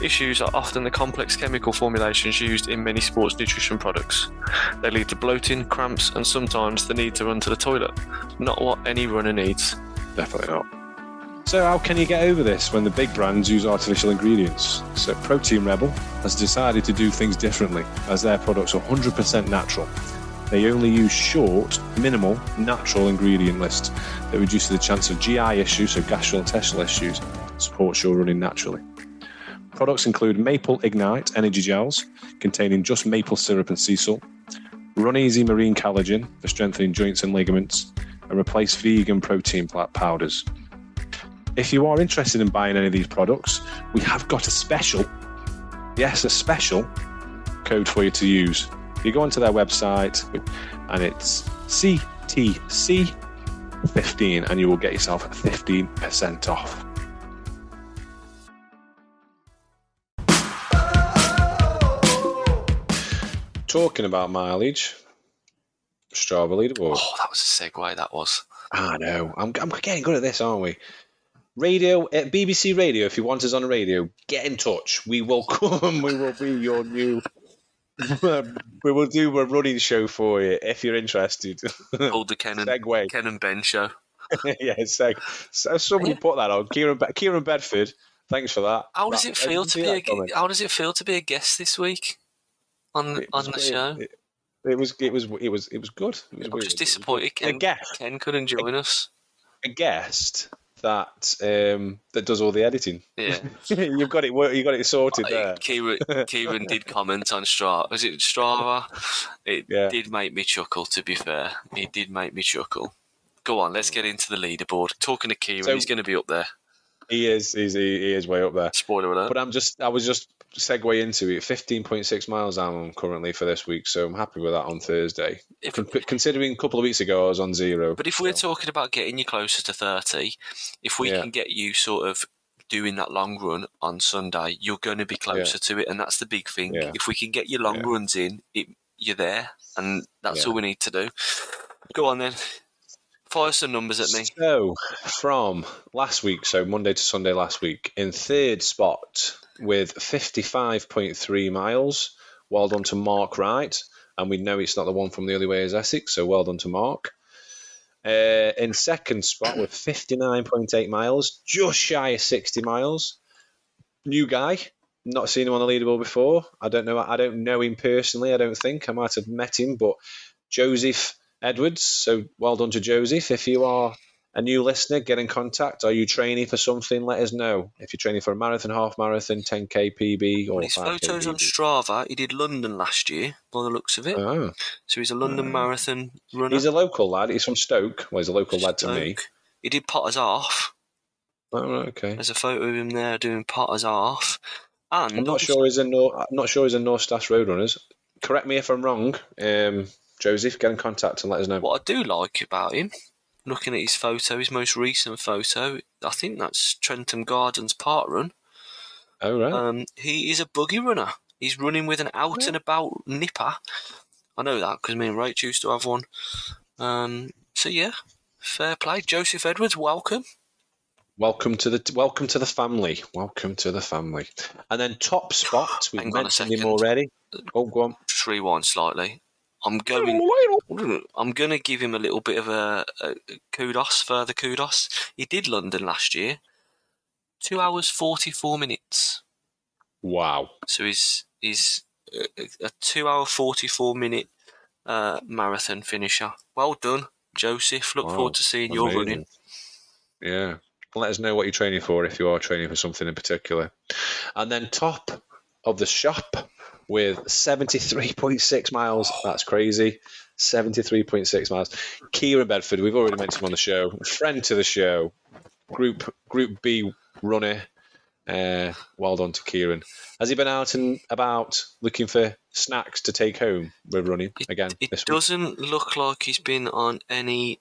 issues are often the complex chemical formulations used in many sports nutrition products. They lead to bloating, cramps, and sometimes the need to run to the toilet. Not what any runner needs. Definitely not. So, how can you get over this when the big brands use artificial ingredients? So, Protein Rebel has decided to do things differently as their products are 100% natural. They only use short, minimal, natural ingredient lists that reduces the chance of GI issues, so gastrointestinal issues, supports your running naturally. Products include Maple Ignite energy gels containing just maple syrup and sea salt, Run Easy Marine Collagen for strengthening joints and ligaments, and replace vegan protein powders. If you are interested in buying any of these products, we have got a special, yes, a special code for you to use. You go onto their website and it's CTC15 and you will get yourself 15% off. Talking about mileage, Strava leaderboard. Oh, that was a segue, that was. I know. I'm, I'm getting good at this, aren't we? Radio, uh, BBC Radio, if you want us on the radio, get in touch. We will [LAUGHS] come. We will be your new. we will do a running show for you if you're interested. Called the Ken and, Segue. Ken and Ben show. [LAUGHS] yeah, seg. So somebody put that on. Kieran, Be- Kieran Bedford. Thanks for that. How does That- it feel to be a, comment. how does it feel to be a guest this week on on the great. show? It, it was. It was. It was. It was good. It was I'm weird. just disappointed good. A guest. Ken couldn't join us. A guest that um, that does all the editing. Yeah, [LAUGHS] You've got it. You got it sorted there. Kieran, Kieran did comment on Strava. Was it Strava? It Yeah. did make me chuckle. To be fair, it did make me chuckle. Go on, let's get into the leaderboard. Talking to Kieran, So- he's going to be up there. He is. He's, he, he is way up there. Spoiler alert. But I'm just. I was just segue into it. Fifteen point six miles I'm currently for this week, so I'm happy with that on Thursday. If- Con- considering a couple of weeks ago I was on zero. But if we're so- talking about getting you closer to 30, if we Yeah. can get you sort of doing that long run on Sunday, you're going to be closer to it. And that's the big thing. Yeah. If we can get your long Yeah. runs in, it, you're there. And that's Yeah. all we need to do. Go on then. Fire some numbers at me. So, from last week, so Monday to Sunday last week, in third spot with 55.3 miles, well done to Mark Wright. And we know it's not the one from the other way as Essex, so well done to Mark. Uh, in second spot with 59.8 miles, just shy of 60 miles. New guy, not seen him on the leaderboard before. I don't know. I don't know him personally. I don't think I might have met him, but Joseph Edwards. So well done to Joseph. If you are a new listener, get in contact. Are you training for something? Let us know. If you're training for a marathon, half marathon, 10k PB, or His 5K photos on Strava, he did London last year, by the looks of it. Oh, so he's a London Oh. Marathon runner. he's a local lad. He's from Stoke. Well, he's a local lad to me. He did Potter's Half. Oh, okay. There's a photo of him there doing Potter's Half. And I'm not sure he's in. Nor- I'm not sure he's in North Staffs Roadrunners. Correct me if I'm wrong. Um, Joseph, get in contact and let us know. What I do like about him, looking at his photo, his most recent photo, I think that's Trentham Gardens Park Run. Oh right. Um, he is a buggy runner. He's running with an out and about nipper. I know that because me and Rach used to have one. Um, so yeah, fair play. Joseph Edwards, welcome. Welcome to the welcome to the family. Welcome to the family. And then top spot. [SIGHS] We've Hang on a mentioned him already. Oh, go on. Just rewind slightly. I'm going. I'm going to give him a little bit of a, a kudos, further kudos. He did London last year. Two hours forty four minutes. Wow. So he's he's a, a two hour forty four minute uh, marathon finisher. Well done, Joseph. Look Wow, forward to seeing your running. Yeah. Let us know what you're training for if you are training for something in particular. And then top of the shop with 73.6 miles. That's crazy. 73.6 miles. Kieran Bedford, we've already mentioned him on the show. Friend to the show. Group Group B runner. Uh, well done to Kieran. Has he been out and about looking for snacks to take home with running again It this doesn't look like he's been on any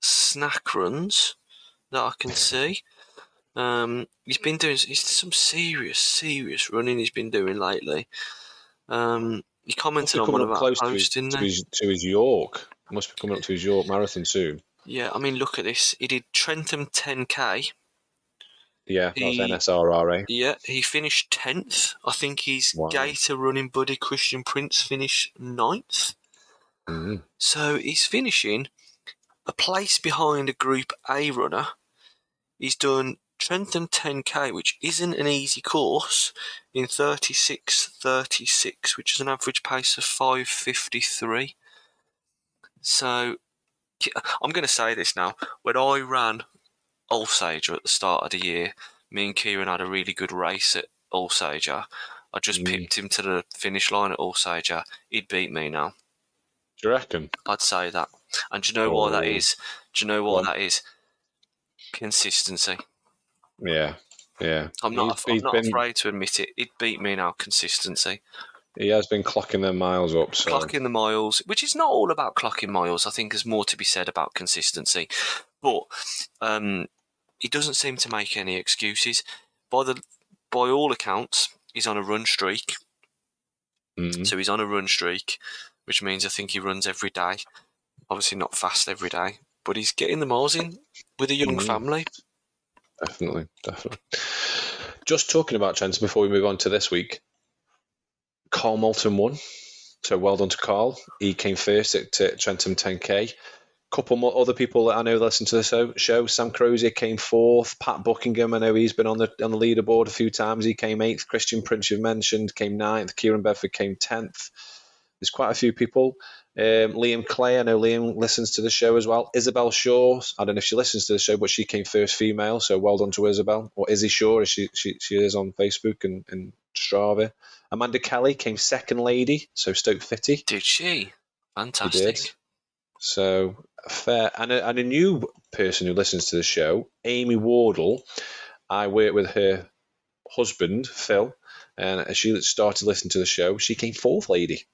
snack runs that I can see. Um, he's been doing he's some serious, serious running. He's been doing lately. Um, he commented on one of our close to his, posts, didn't to, he? his, to his York. Must be coming up to his York marathon soon. Yeah, I mean, look at this. He did Trentham 10k. Yeah, He- NSRRA. Yeah, he finished tenth. I think his Wow. Gator running buddy Christian Prince finished ninth. Mm. So he's finishing a place behind a Group A runner. He's done Trentham 10k, which isn't an easy course, in 36.36, which is an average pace of 5.53. So I'm going to say this now. When I ran Alsager at the start of the year, me and Kieran had a really good race at Alsager. I just Mm. pipped him to the finish line at Alsager. He'd beat me now. Do you reckon? I'd say that. And do you know why that Oh. Do you know why that is? Consistency. Yeah, yeah. I'm not. He's- I'm he's not been- afraid to admit it. It beat me in our Consistency. He has been clocking the miles up. So Clocking the miles, which is not all about clocking miles. I think there's more to be said about consistency. But um, he doesn't seem to make any excuses. By the by all accounts, he's on a run streak. Mm. So he's on a run streak, which means I think he runs every day. Obviously not fast every day, but he's getting the miles in with a young Mm. family. Definitely, definitely. Just talking about Trentham before we move on to this week. Carl Moulton won, so well done to Carl. He came first at, at Trentham 10k. Couple more other people that I know listen to the show. show. Sam Crozier came fourth. Pat Buckingham, I know he's been on the on the leaderboard a few times. He came eighth. Christian Prince, you've mentioned, came ninth. Kieran Bedford came tenth. There's quite a few people. Um, Liam Clay, I know Liam listens to the show as well. Isabel Shaw, I don't know if she listens to the show, but she came first female, so well done to Isabel. Or Izzy Shaw, as she, she, she is on Facebook and, and Strava. Amanda Kelly came second lady, so Stoke Fitty. Did she? She Fantastic. did. So fair. And a, and a new person who listens to the show, Amy Wardle. I worked with her husband, Phil, and she started listening to the show. She came fourth, lady.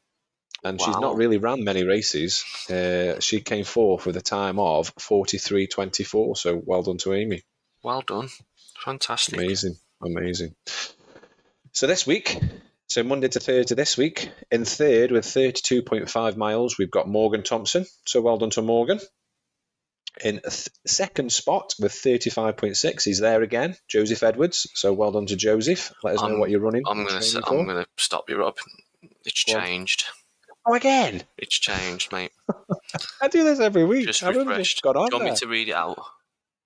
And wow. she's not really ran many races. Uh, she came fourth with a time of 43.24. So well done to Amy. Well done. Fantastic. Amazing. Amazing. So this week, so Monday to Thursday this week, in third with 32.5 miles, we've got Morgan Thompson. So well done to Morgan. In th- second spot with 35.6, he's there again, Joseph Edwards. So well done to Joseph. Let us know what you're running. I'm going to I'm going to stop you Rob. It's changed. Oh, again? It's changed, mate. [LAUGHS] I do this every week. Just refreshed. Got on do you want there. me to read it out?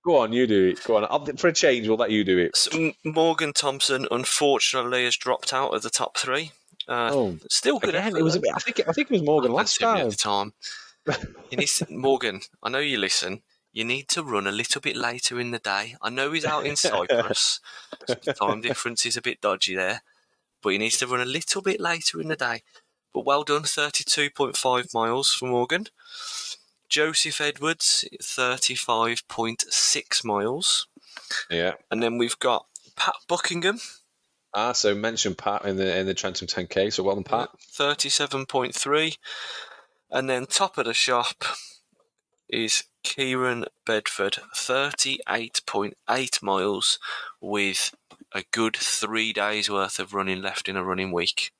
Go on, you do it. Go on. I'll, for a change, we'll let you do it. So, Morgan Thompson, unfortunately, has dropped out of the top three. Uh, oh, still good. Again, it was. A bit, I think. It, I think it was Morgan last time. Time. [LAUGHS] you need to, Morgan. I know you listen. You need to run a little bit later in the day. I know he's out in [LAUGHS] Cyprus. so the time difference is a bit dodgy there, but he needs to run a little bit later in the day. But well done, 32.5 miles for Morgan. Joseph Edwards, 35.6 miles. Yeah. And then we've got Pat Buckingham. Ah, so mentioned Pat in the in the Trentham 10K, so well done, Pat. 37.3. And then top of the shop is Kieran Bedford, 38.8 miles with a good three days worth of running left in a running week.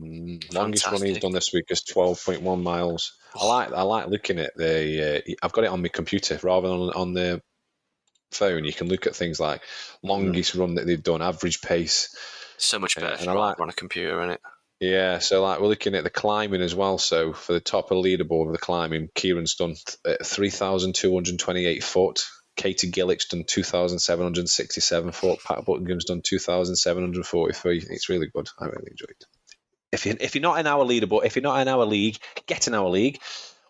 Mm, longest run he's done this week is twelve point one miles. I like I like looking at the. Uh, I've got it on my computer rather than on, on the phone. You can look at things like longest mm. run that they've done, average pace. So much better uh, and I like, on a computer, isn't it? Yeah, so like we're looking at the climbing as well. So for the top of the leaderboard of the climbing, Kieran's done three thousand two hundred twenty-eight foot. Katie Gillick's done 2,767 foot. Pat Buckingham's done 2,743. It's really good. I really enjoyed it. If you if you're not in our leaderboard, if you're not in our league, get in our league.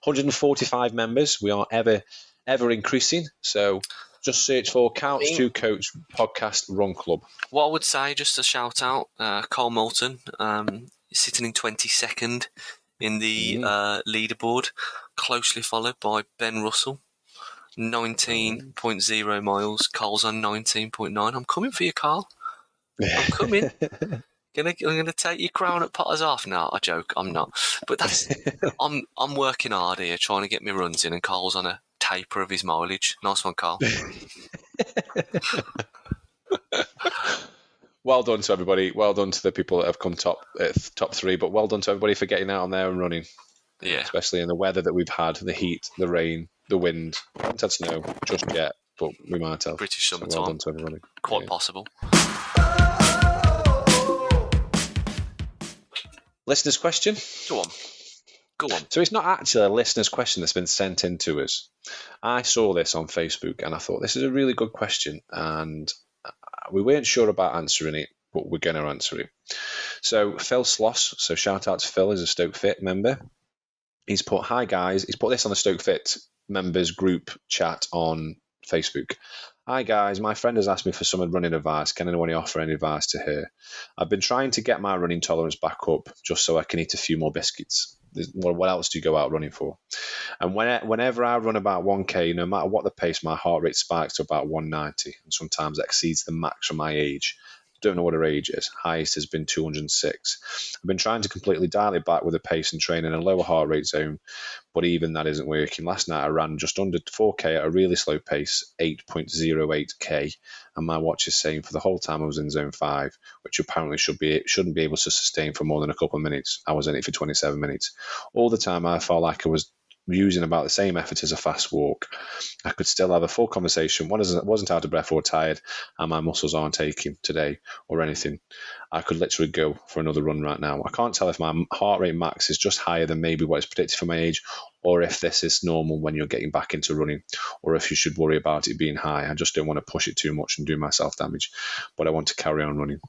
145 members. We are ever ever increasing. So just search for Couch to Coached Podcast Run Club. What I would say, just a shout out, uh, Carl Moulton, um, sitting in 22nd in the mm. uh, leaderboard, closely followed by Ben Russell, 19.0 miles. Carl's on 19.9. I'm coming for you, Carl. I'm coming. [LAUGHS] Gonna, I'm gonna take your crown at Potter's off. now. I joke. I'm not. But that's. [LAUGHS] I'm I'm working hard here, trying to get my runs in, and Carl's on a taper of his mileage. Nice one, Carl. [LAUGHS] well done to everybody. Well done to the people that have come top uh, top three. But well done to everybody for getting out on there and running. Yeah. Especially in the weather that we've had, the heat, the rain, the wind. We haven't had snow just yet, but we might have. British summertime. So well done to everybody. Quite yeah. possible. Listener's question. Go on. Go on. So it's not actually a listener's question that's been sent in to us. I saw this on Facebook and I thought this is a really good question, and uh, we weren't sure about answering it, but we're going to answer it. So Phil Sloss, so shout out to Phil, is a Stoke Fit member. He's put, "Hi guys," he's put this on the Stoke Fit members group chat on Facebook. Hi guys, my friend has asked me for some running advice. Can anyone offer any advice to her? I've been trying to get my running tolerance back up just so I can eat a few more biscuits. What else do you go out running for? And when, whenever I run about 1k, no matter what the pace, my heart rate spikes to about 190 and sometimes exceeds the max for my age don't know what her age is. Highest has been 206. I've been trying to completely dial it back with a pace and training a lower heart rate zone, but even that isn't working. Last night I ran just under 4k at a really slow pace, 8.08k, and my watch is saying for the whole time I was in zone five, which apparently should be shouldn't be able to sustain for more than a couple of minutes. I was in it for 27 minutes. All the time I felt like I was using about the same effort as a fast walk, I could still have a full conversation. One isn't, wasn't out of breath or tired, and my muscles aren't taking today or anything. I could literally go for another run right now. I can't tell if my heart rate max is just higher than maybe what is predicted for my age, or if this is normal when you're getting back into running, or if you should worry about it being high. I just don't want to push it too much and do myself damage, but I want to carry on running.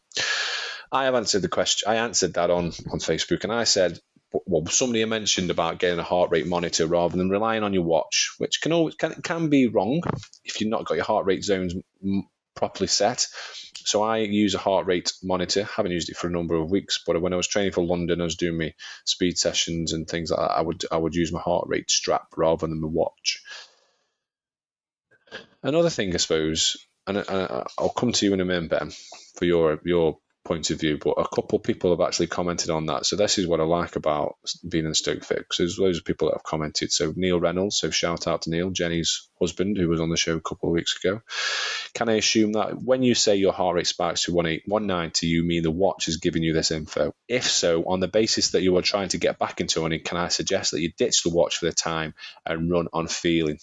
I have answered the question. I answered that on on Facebook, and I said well, somebody mentioned about getting a heart rate monitor rather than relying on your watch, which can always can, can be wrong if you've not got your heart rate zones properly set. So I use a heart rate monitor. Haven't used it for a number of weeks, but when I was training for London, I was doing my speed sessions and things like that. I would I would use my heart rate strap rather than the watch. Another thing, I suppose, and, and I'll come to you in a minute, Ben, for your your point of view, but a couple people have actually commented on that. So this is what I like about being in Stoke Fit. there's loads of people that have commented. So Neil Reynolds, so shout out to Neil, Jenny's husband, who was on the show a couple of weeks ago. Can I assume that when you say your heart rate spikes to 190, you mean the watch is giving you this info? If so, on the basis that you are trying to get back into running, can I suggest that you ditch the watch for the time and run on feeling?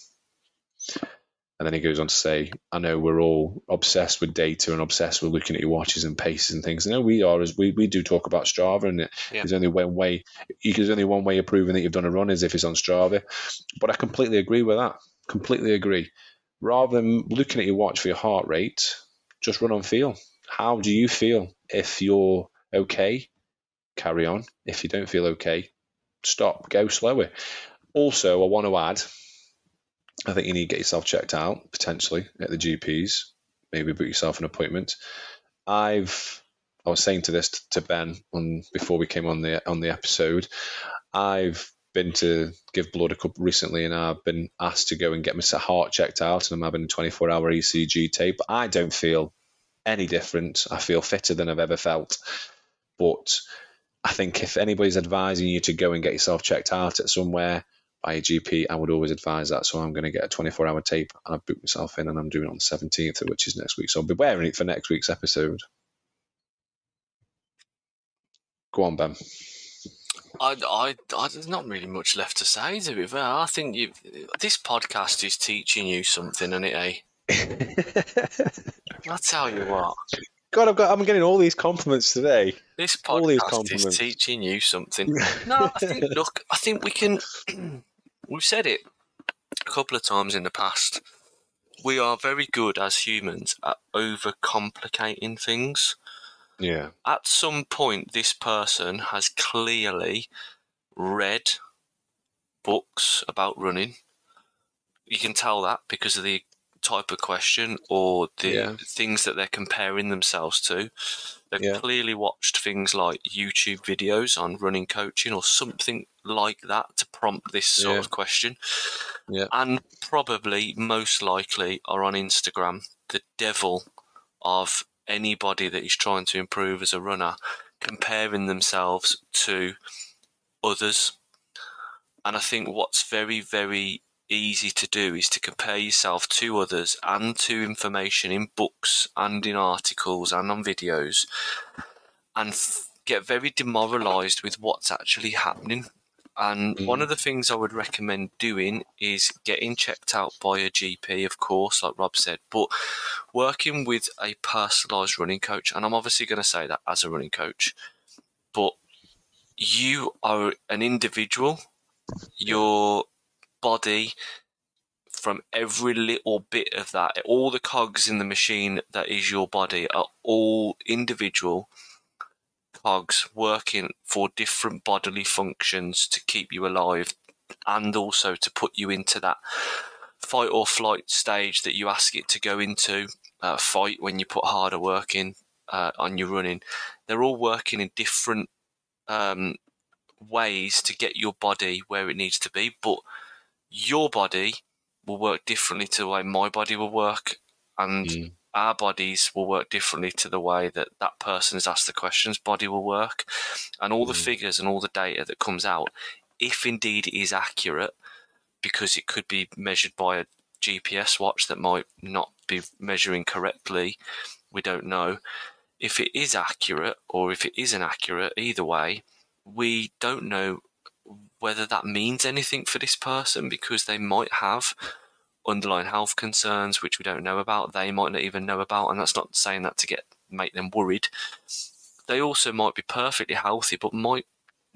And then he goes on to say, I know we're all obsessed with data and obsessed with looking at your watches and paces and things. I know we are as we, we do talk about Strava and yeah. there's only one way there's only one way of proving that you've done a run is if it's on Strava. But I completely agree with that. Completely agree. Rather than looking at your watch for your heart rate, just run on feel. How do you feel? If you're okay, carry on. If you don't feel okay, stop, go slower. Also, I want to add I think you need to get yourself checked out potentially at the GPs. Maybe book yourself an appointment. I've I was saying to this to Ben on before we came on the on the episode. I've been to give blood a couple recently, and I've been asked to go and get my heart checked out, and I'm having a 24 hour ECG tape. I don't feel any different. I feel fitter than I've ever felt. But I think if anybody's advising you to go and get yourself checked out at somewhere, by a GP, I would always advise that. So I'm going to get a 24 hour tape and I've booked myself in and I'm doing it on the 17th, which is next week. So I'll be wearing it for next week's episode. Go on, Ben. I, I, I, there's not really much left to say to be fair. I think you, this podcast is teaching you something, isn't it? Eh? [LAUGHS] I'll tell you what. God, I've got, I'm getting all these compliments today. This podcast all these compliments. is teaching you something. [LAUGHS] no, I think. Look, I think we can. [CLEARS THROAT] we've said it a couple of times in the past. We are very good as humans at overcomplicating things. Yeah. At some point, this person has clearly read books about running. You can tell that because of the type of question or the yeah. things that they're comparing themselves to. They've yeah. clearly watched things like YouTube videos on running coaching or something like that to prompt this sort yeah. of question. Yeah. And probably most likely are on Instagram, the devil of anybody that is trying to improve as a runner, comparing themselves to others. And I think what's very, very easy to do is to compare yourself to others and to information in books and in articles and on videos and f- get very demoralized with what's actually happening. And mm. one of the things I would recommend doing is getting checked out by a GP, of course, like Rob said, but working with a personalized running coach. And I'm obviously going to say that as a running coach, but you are an individual. You're body from every little bit of that, all the cogs in the machine that is your body are all individual cogs working for different bodily functions to keep you alive and also to put you into that fight or flight stage that you ask it to go into. Uh, fight when you put harder work in uh, on your running. They're all working in different um, ways to get your body where it needs to be, but your body will work differently to the way my body will work, and mm. our bodies will work differently to the way that that person is asked the questions body will work, and all mm. the figures and all the data that comes out, if indeed it is accurate, because it could be measured by a GPS watch that might not be measuring correctly, we don't know. If it is accurate or if it isn't accurate, either way, we don't know whether that means anything for this person because they might have underlying health concerns which we don't know about. They might not even know about, and that's not saying that to get make them worried. They also might be perfectly healthy, but might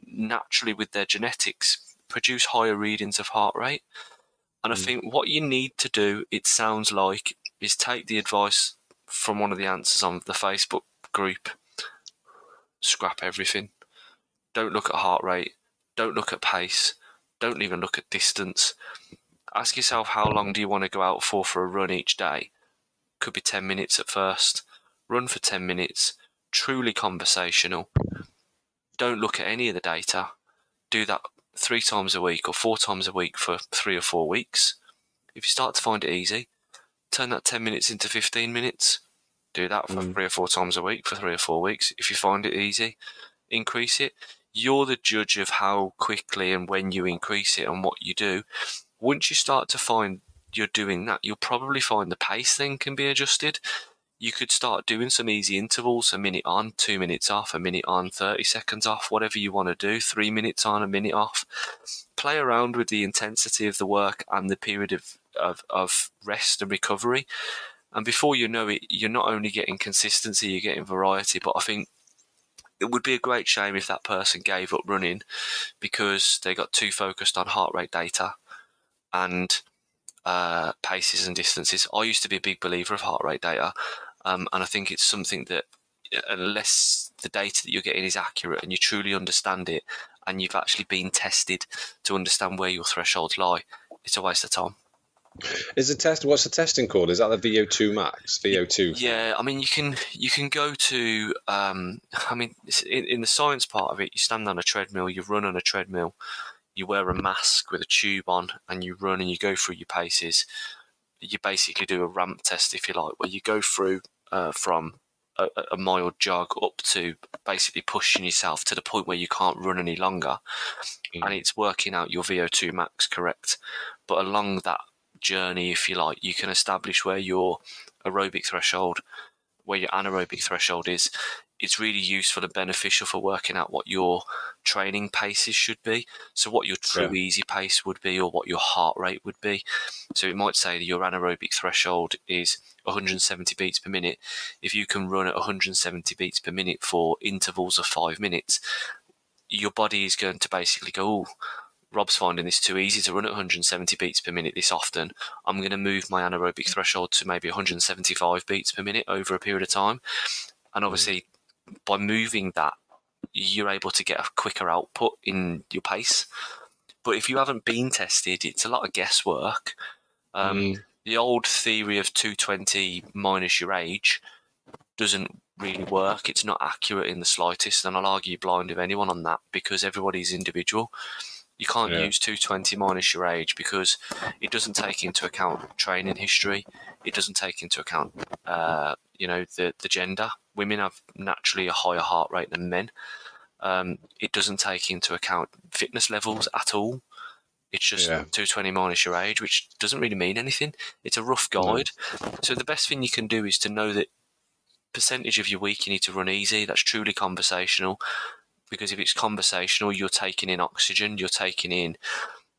naturally, with their genetics, produce higher readings of heart rate. And I mm. think what you need to do, it sounds like, is take the advice from one of the answers on the Facebook group. Scrap everything. Don't look at heart rate. Don't look at pace. Don't even look at distance. Ask yourself how long do you want to go out for for a run each day? Could be 10 minutes at first. Run for 10 minutes. Truly conversational. Don't look at any of the data. Do that three times a week or four times a week for three or four weeks. If you start to find it easy, turn that 10 minutes into 15 minutes. Do that for Mm. three or four times a week for three or four weeks. If you find it easy, increase it. You're the judge of how quickly and when you increase it and what you do. Once you start to find you're doing that, you'll probably find the pace then can be adjusted. You could start doing some easy intervals, a minute on, two minutes off, a minute on, 30 seconds off, whatever you want to do, three minutes on, a minute off. Play around with the intensity of the work and the period of, of, of rest and recovery. And before you know it, you're not only getting consistency, you're getting variety. But I think it would be a great shame if that person gave up running because they got too focused on heart rate data and uh, paces and distances. I used to be a big believer of heart rate data, um, and I think it's something that unless the data that you're getting is accurate and you truly understand it, and you've actually been tested to understand where your thresholds lie, it's a waste of time. Is the test? What's the testing called? Is that the VO2 max? VO2. Yeah, I mean, you can you can go to. Um, I mean, in, in the science part of it, you stand on a treadmill, you run on a treadmill, you wear a mask with a tube on, and you run and you go through your paces. You basically do a ramp test, if you like, where you go through uh, from a, a mild jog up to basically pushing yourself to the point where you can't run any longer, Mm. and it's working out your VO2 max correct. But along that journey, if you like, you can establish where your aerobic threshold, where your anaerobic threshold is. It's really useful and beneficial for working out what your training paces should be. So, what your true easy pace would be, or what your heart rate would be. So, it might say that your anaerobic threshold is 170 beats per minute. If you can run at 170 beats per minute for intervals of five minutes, your body is going to basically go, oh, Rob's finding this too easy to run at 170 beats per minute this often. I'm going to move my anaerobic threshold to maybe 175 beats per minute over a period of time. And obviously, by moving that, you're able to get a quicker output in your pace. But if you haven't been tested, it's a lot of guesswork. Um, Mm. The old theory of 220 minus your age doesn't really work. It's not accurate in the slightest, and I'll argue blind of anyone on that because everybody's individual. You can't Yeah. use 220 minus your age because it doesn't take into account training history. It doesn't take into account, uh, you know, the the gender. Women have naturally a higher heart rate than men. Um, it doesn't take into account fitness levels at all. It's just Yeah. 220 minus your age, which doesn't really mean anything. It's a rough guide. So the best thing you can do is to know that percentage of your week you need to run easy. That's truly conversational. Because if it's conversational, you're taking in oxygen, you're taking in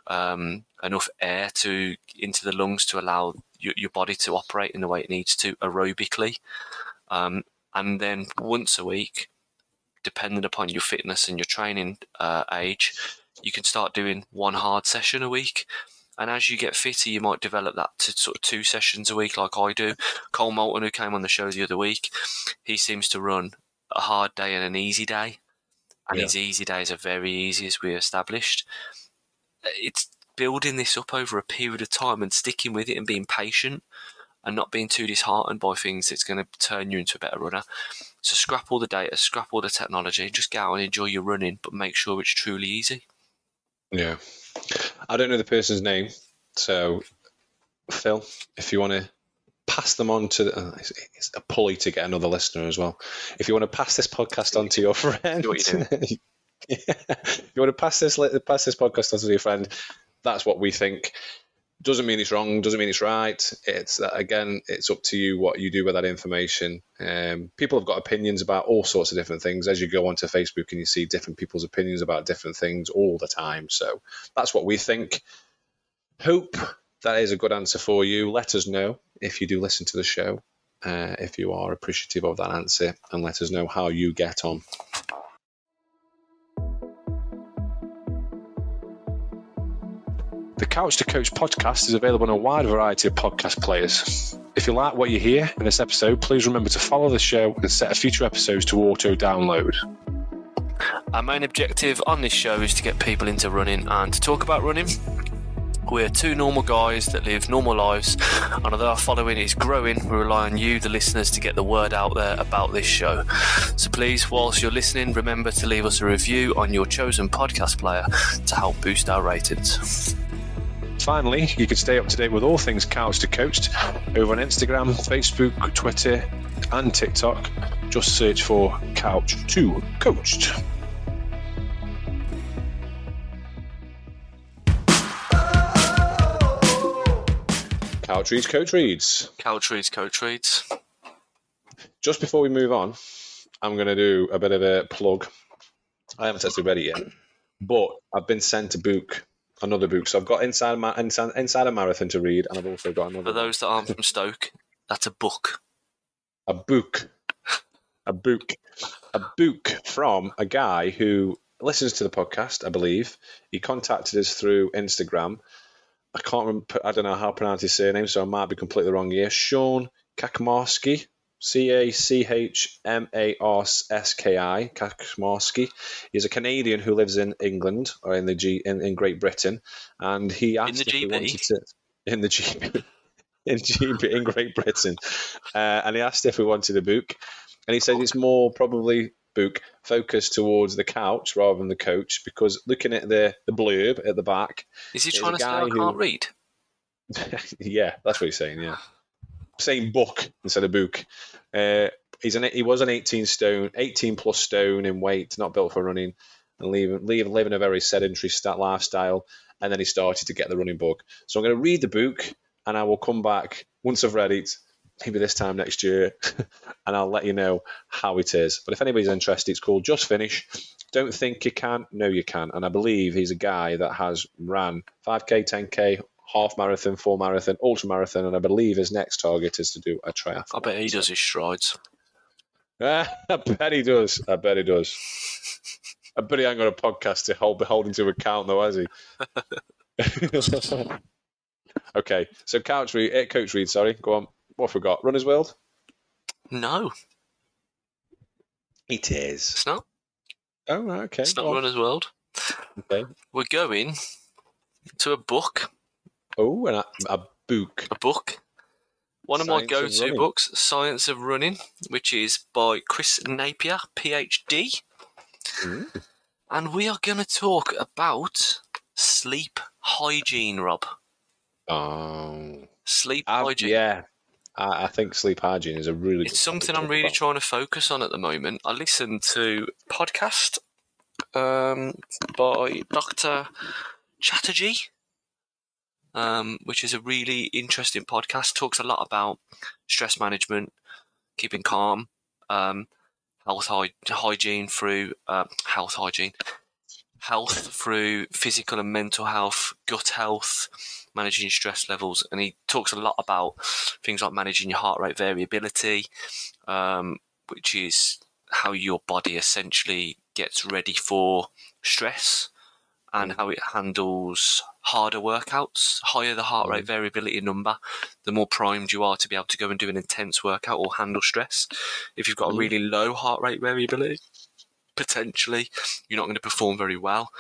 um, enough air to into the lungs to allow your, your body to operate in the way it needs to aerobically. Um, and then once a week, depending upon your fitness and your training uh, age, you can start doing one hard session a week. And as you get fitter, you might develop that to sort of two sessions a week, like I do. Cole Moulton, who came on the show the other week, he seems to run a hard day and an easy day. And Yeah. his easy days are very easy, as we established. It's building this up over a period of time and sticking with it and being patient and not being too disheartened by things that's going to turn you into a better runner. So scrap all the data, scrap all the technology, just go out and enjoy your running, but make sure it's truly easy. Yeah. I don't know the person's name, so Phil, if you want to pass them on to, uh, it's, it's a pulley to get another listener as well. If you want to pass this podcast on to your [LAUGHS] friend, you're [LAUGHS] yeah, if you want to pass this pass this podcast on to your friend, that's what we think. Doesn't mean it's wrong. Doesn't mean it's right. It's uh, again, it's up to you what you do with that information. Um, people have got opinions about all sorts of different things. As you go onto Facebook and you see different people's opinions about different things all the time. So that's what we think. Hope that is a good answer for you. Let us know if you do listen to the show, uh, if you are appreciative of that answer, and let us know how you get on. The Couch to Coached podcast is available on a wide variety of podcast players. If you like what you hear in this episode, please remember to follow the show and set future episodes to auto download. Our main objective on this show is to get people into running and to talk about running. We're two normal guys that live normal lives, and although our following is growing, we rely on you, the listeners, to get the word out there about this show. So please, whilst you're listening, remember to leave us a review on your chosen podcast player to help boost our ratings. Finally, you can stay up to date with all things Couch to Coached over on Instagram, Facebook, Twitter, and TikTok. Just search for Couch to Coached. Couch reads, coach reads. Couch reads, coach reads. Just before we move on, I'm going to do a bit of a plug. I haven't tested ready yet, but I've been sent a book, another book. So I've got inside Ma- inside, inside a marathon to read, and I've also got another. For those that aren't from Stoke, that's a book. a book, a book, a book from a guy who listens to the podcast. I believe he contacted us through Instagram. I can't remember. I don't know how to pronounce his surname, so I might be completely wrong here. Sean Kakmarski, C A C H M A R S K I, Kakmarski. He's a Canadian who lives in England or in the G in, in Great Britain, and he asked if he wanted to in the GB in GB in Great Britain, uh, and he asked if we wanted a book, and he said it's more probably book focused towards the couch rather than the coach because looking at the the blurb at the back, Is he trying to say I who- can't read? [LAUGHS] yeah, that's what he's saying. Yeah, saying book instead of book. Uh, he's an he was an 18 stone, 18 plus stone in weight, not built for running, and leaving, leaving living a very sedentary stat lifestyle. And then he started to get the running bug. So I'm going to read the book, and I will come back once I've read it, maybe this time next year, [LAUGHS] and I'll let you know how it is. But if anybody's interested, it's called Just Finish. Don't think you can, no, you can. And I believe he's a guy that has ran 5k, 10k, half marathon, full marathon, ultra marathon, and I believe his next target is to do a triathlon. I bet he does his strides. [LAUGHS] I bet he does. I bet he does. I bet he ain't got a podcast to hold beholden to account though, has he? [LAUGHS] okay, so couch read, eh, coach read. Sorry, go on. What have we got? Runner's World. No, It is. it's not. Oh, okay. It's not go on. Runner's World. Okay. We're going to a book. Oh, and a, a book. A book. One of my go-to books, Science of Running, which is by Chris Napier, PhD. Mm. And we are going to talk about sleep hygiene, Rob. Um, Sleep I've- hygiene. yeah, I, I think sleep hygiene is a really. It's something I'm really about. trying to focus on at the moment. I listened to a podcast um, by Dr. Chatterjee, um, which is a really interesting podcast. Talks a lot about stress management, keeping calm, um, health hy- hygiene through uh, health hygiene, health through physical and mental health, gut health, managing stress levels, and he talks a lot about things like managing your heart rate variability, um, which is how your body essentially gets ready for stress and how it handles harder workouts. Higher the heart rate variability number, the more primed you are to be able to go and do an intense workout or handle stress. If you've got a Mhm. really low heart rate variability, potentially you're not going to perform very well.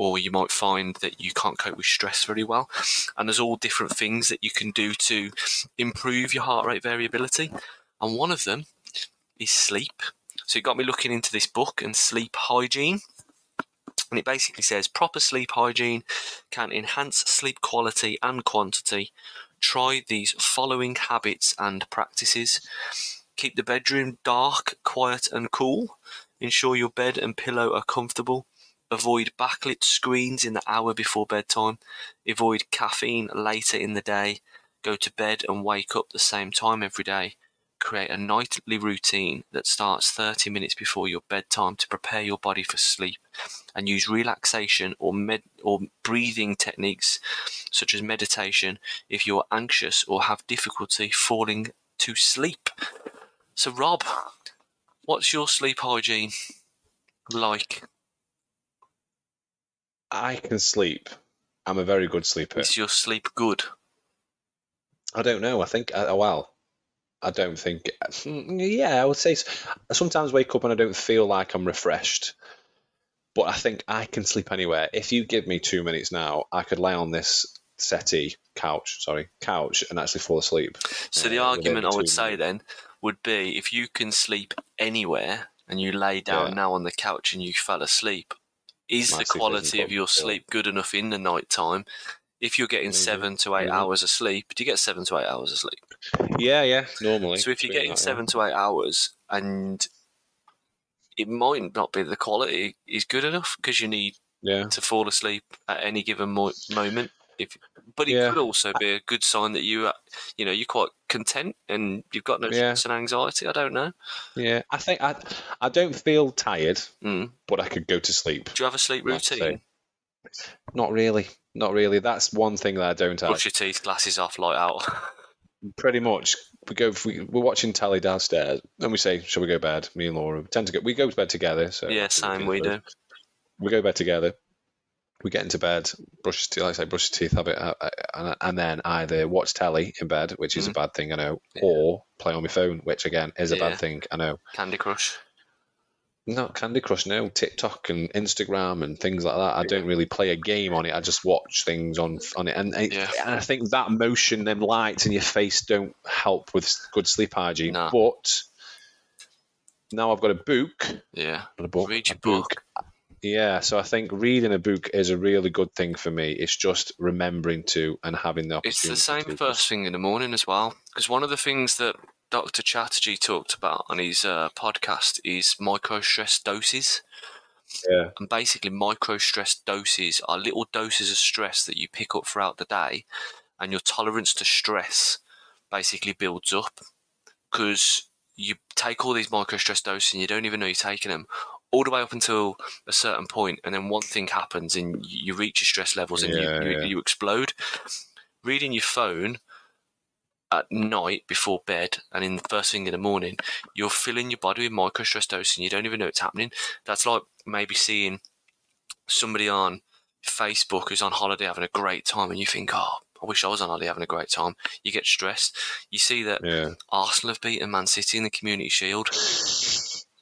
Or you might find that you can't cope with stress very well. And there's all different things that you can do to improve your heart rate variability. And one of them is sleep. So it got me looking into this book and sleep hygiene. And it basically says proper sleep hygiene can enhance sleep quality and quantity. Try these following habits and practices. Keep the bedroom dark, quiet, and cool. Ensure your bed and pillow are comfortable. Avoid backlit screens in the hour before bedtime. Avoid caffeine later in the day. Go to bed and wake up the same time every day. Create a nightly routine that starts 30 minutes before your bedtime to prepare your body for sleep. And use relaxation or med- or breathing techniques such as meditation if you're anxious or have difficulty falling to sleep. So, Rob, what's your sleep hygiene like? I can sleep. I'm a very good sleeper. Is your sleep good? I don't know. I think, uh, well, I don't think. mm, Yeah, I would say. s- I sometimes wake up and I don't feel like I'm refreshed, but I think I can sleep anywhere. If you give me two minutes now, I could lay on this settee couch, sorry, couch, and actually fall asleep. So the Uh, argument I would two say minutes. then would be if you can sleep anywhere and you lay down Yeah. now on the couch and you fell asleep, is the quality of your sleep good enough in the night time If you're getting Maybe. seven to eight Maybe. hours of sleep, do you get seven to eight hours of sleep? Yeah, yeah, normally. So if you're getting that, yeah. seven to eight hours, and it might not be the quality is good enough because you need yeah, to fall asleep at any given mo- moment. If, but it Yeah. could also be a good sign that you, uh, you know, you're quite content and you've got no Yeah. stress and anxiety. I don't know. yeah. I think I, I don't feel tired, Mm. but I could go to sleep. Do you have a sleep Like I say. routine? Not really, not really. That's one thing that I don't have. Brush your teeth, glasses off, light out. [LAUGHS] Pretty much, we go. We, we're watching telly downstairs, and we say, "Shall we go to bed?" Me and Laura we tend to go. We go to bed together. So yeah, same. We do. we go to bed together. We get into bed, brush teeth, like I say, brush your teeth, have it, uh, and, and then either watch telly in bed, which is a bad thing, I know. Yeah. or play on my phone, which again is a Yeah. bad thing, I know. Candy Crush. Not Candy Crush, no, TikTok and Instagram and things like that. I don't really play a game on it. I just watch things on on it, and, and, I think that motion and lights in your face don't help with good sleep hygiene. No. But now I've got a book, Yeah. not a book, Read a your book. Yeah, so I think reading a book is a really good thing for me. It's just remembering to and having the It's the same first thing in the morning as well. Because one of the things that Dr. Chatterjee talked about on his uh, podcast is micro stress doses. Yeah. And basically, micro stress doses are little doses of stress that you pick up throughout the day, and your tolerance to stress basically builds up. Because you take all these micro stress doses and you don't even know you're taking them all the way up until a certain point, and then one thing happens and you reach your stress levels and Yeah, you, you, yeah. you explode. Reading your phone at night before bed and in the first thing in the morning, you're filling your body with micro stress doses and you don't even know it's happening. That's like maybe seeing somebody on Facebook who's on holiday having a great time and you think, oh, I wish I was on holiday having a great time. You get stressed. You see that Yeah. Arsenal have beaten Man City in the Community Shield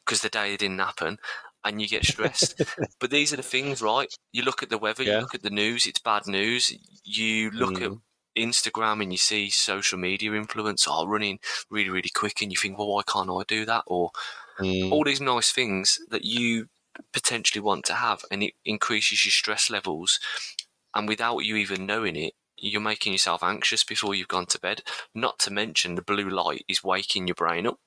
because the day it didn't happen, and you get stressed. [LAUGHS] but these are the things, right? You look at the weather, you look at the news, it's bad news. You look Mm. at Instagram and you see social media influence are running really, really quick, and you think, well, why can't I do that? Or Mm. all these nice things that you potentially want to have, and it increases your stress levels. And without you even knowing it, you're making yourself anxious before you've gone to bed. Not to mention the blue light is waking your brain up.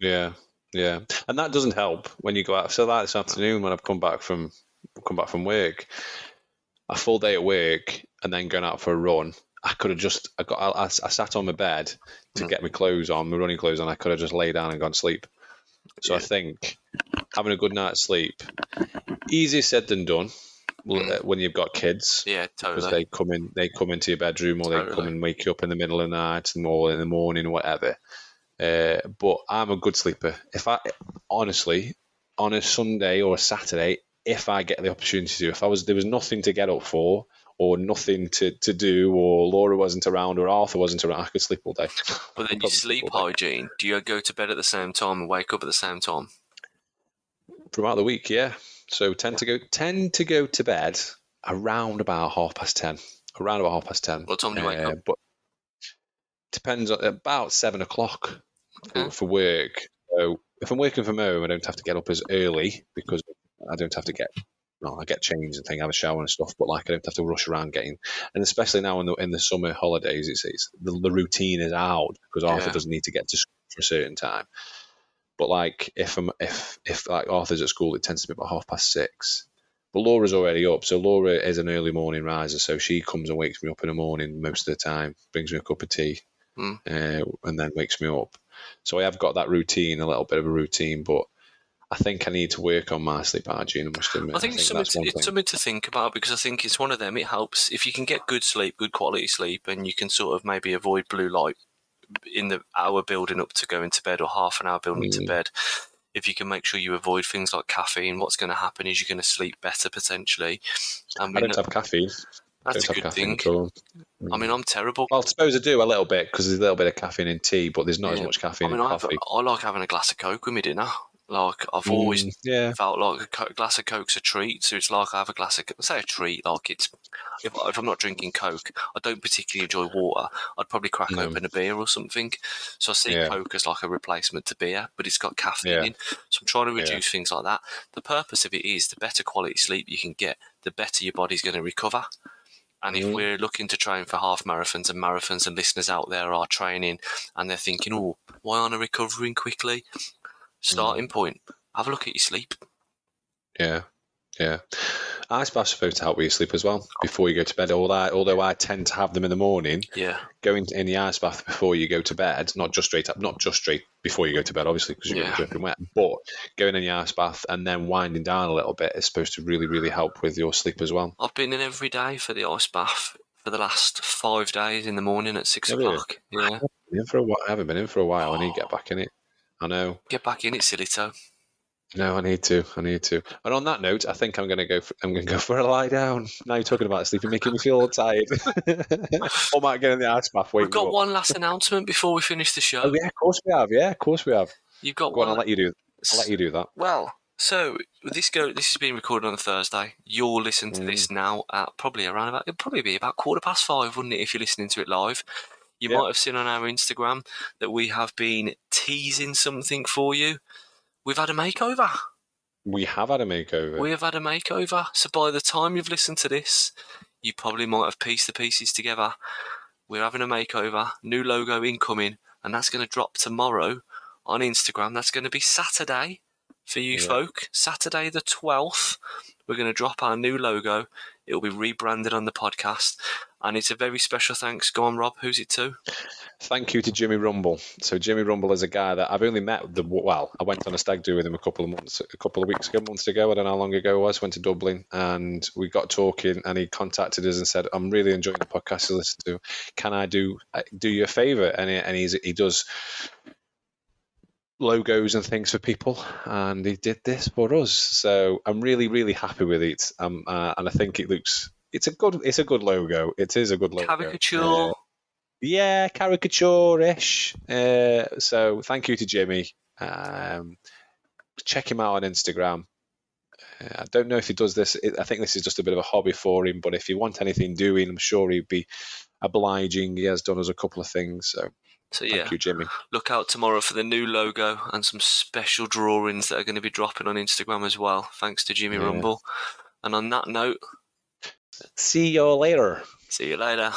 Yeah, yeah, and that doesn't help when you go out. So like this afternoon when I've come back from come back from work, a full day at work, and then going out for a run. I could have just I got I, I sat on my bed to Mm. get my clothes on, my running clothes on. I could have just lay down and gone to sleep. So I think having a good night's sleep, easier said than done. Mm. When you've got kids, Yeah, totally. because they come in, they come into your bedroom, or they Totally. come and wake you up in the middle of the night, and or in the morning, or whatever. Uh, but I'm a good sleeper. If I honestly, on a Sunday or a Saturday, if I get the opportunity to, if I was there was nothing to get up for, or nothing to, to do, or Laura wasn't around, or Arthur wasn't around, I could sleep all day. [LAUGHS] But then Probably sleep hygiene, do you go to bed at the same time and wake up at the same time? throughout the week. Yeah, so tend to go tend to go to bed around about half past ten. Around about half past ten. What time do you wake Uh, up? But depends on about seven o'clock Okay. for work. So if I'm working from home, I don't have to get up as early because I don't have to get. No, I get changed and thing, have a shower and stuff, but like I don't have to rush around getting. And especially now in the in the summer holidays, it's, it's the, the routine is out because Arthur Yeah. doesn't need to get to school for a certain time. But like if I'm if if like Arthur's at school, it tends to be about half past six. But Laura's already up, so Laura is an early morning riser, so she comes and wakes me up in the morning most of the time, brings me a cup of tea, Mm. uh, and then wakes me up. So I have got that routine, a little bit of a routine, but I think I need to work on my sleep hygiene. I must admit. I think, it's, something to, it's thing. something to think about because I think it's one of them. It helps if you can get good sleep, good quality sleep, and you can sort of maybe avoid blue light in the hour building up to going to bed or half an hour building to Mm. bed. If you can make sure you avoid things like caffeine, what's going to happen is you're going to sleep better potentially. And I don't know- have caffeine. I that's a good thing. I mean, I'm terrible. Well, I suppose I do a little bit because there's a little bit of caffeine in tea, but there's not as Yeah. much I caffeine mean, in I, have, coffee. I like having a glass of Coke with me dinner. Like, I've always Mm, yeah. felt like a co- glass of Coke's a treat. So it's like I have a glass of, say a treat, like it's, if, if I'm not drinking Coke, I don't particularly enjoy water. I'd probably crack No. open a beer or something. So I see Yeah. Coke as like a replacement to beer, but it's got caffeine Yeah. in. So I'm trying to reduce things like that. The purpose of it is the better quality sleep you can get, the better your body's going to recover. And if Mhm. we're looking to train for half marathons and marathons, and listeners out there are training and they're thinking, oh, why aren't I recovering quickly? Starting point, have a look at your sleep. Yeah, yeah. Ice baths are supposed to help with your sleep as well before you go to bed. Although I, although I tend to have them in the morning, Yeah. going in the ice bath before you go to bed, not just straight up, not just straight before you go to bed, obviously, because you're Yeah. dripping wet, but going in the ice bath and then winding down a little bit is supposed to really, really help with your sleep as well. I've been in every day for the ice bath for the last five days in the morning at six Have you? o'clock. Yeah. Been in for a while. I haven't been in for a while. I need to get back in it. I know. Get back in it, silly toe. No, I need to. I need to. And on that note, I think I'm going to go. For, I'm going to go for a lie down. Now you're talking about sleeping, making me feel all tired. [LAUGHS] or might get in the ice bath. We've got up. one last announcement before we finish the show. Oh yeah, of course we have. Yeah, of course we have. You've got Go on, one. I'll let you do. I'll let you do that. Well, so this go. This is being recorded on a Thursday. You'll listen to Mm. this now at probably around about. It'd probably be about quarter past five, wouldn't it, if you're listening to it live? You Yeah. might have seen on our Instagram that we have been teasing something for you. We've had a makeover. We have had a makeover. We have had a makeover. So by the time you've listened to this, you probably might have pieced the pieces together. We're having a makeover, new logo incoming, and that's going to drop tomorrow on Instagram. That's going to be Saturday for you Yeah. folk. Saturday the 12th, we're going to drop our new logo. It'll be rebranded on the podcast. And it's a very special thanks. Go on, Rob. Who's it to? Thank you to Jimmy Rumble. So Jimmy Rumble is a guy that I've only met. The well, I went on a stag do with him a couple of months, a couple of weeks ago, months ago. I don't know how long ago it was. Went to Dublin and we got talking, and he contacted us and said, "I'm really enjoying the podcast to listen to. Can I do uh, do you a favor?" And he, and he does logos and things for people, and he did this for us. So I'm really really happy with it. Um, uh, and I think it looks. It's a good. It's a good logo. It is a good logo. Caricature. Uh, yeah, caricature-ish. Uh, so thank you to Jimmy. Um, check him out on Instagram. Uh, I don't know if he does this. I think this is just a bit of a hobby for him. But if you want anything doing, I'm sure he'd be obliging. He has done us a couple of things. So so, thank yeah. you, Jimmy. look out tomorrow for the new logo and some special drawings that are going to be dropping on Instagram as well, thanks to Jimmy Yeah. Rumble. And on that note, See you later. see you later.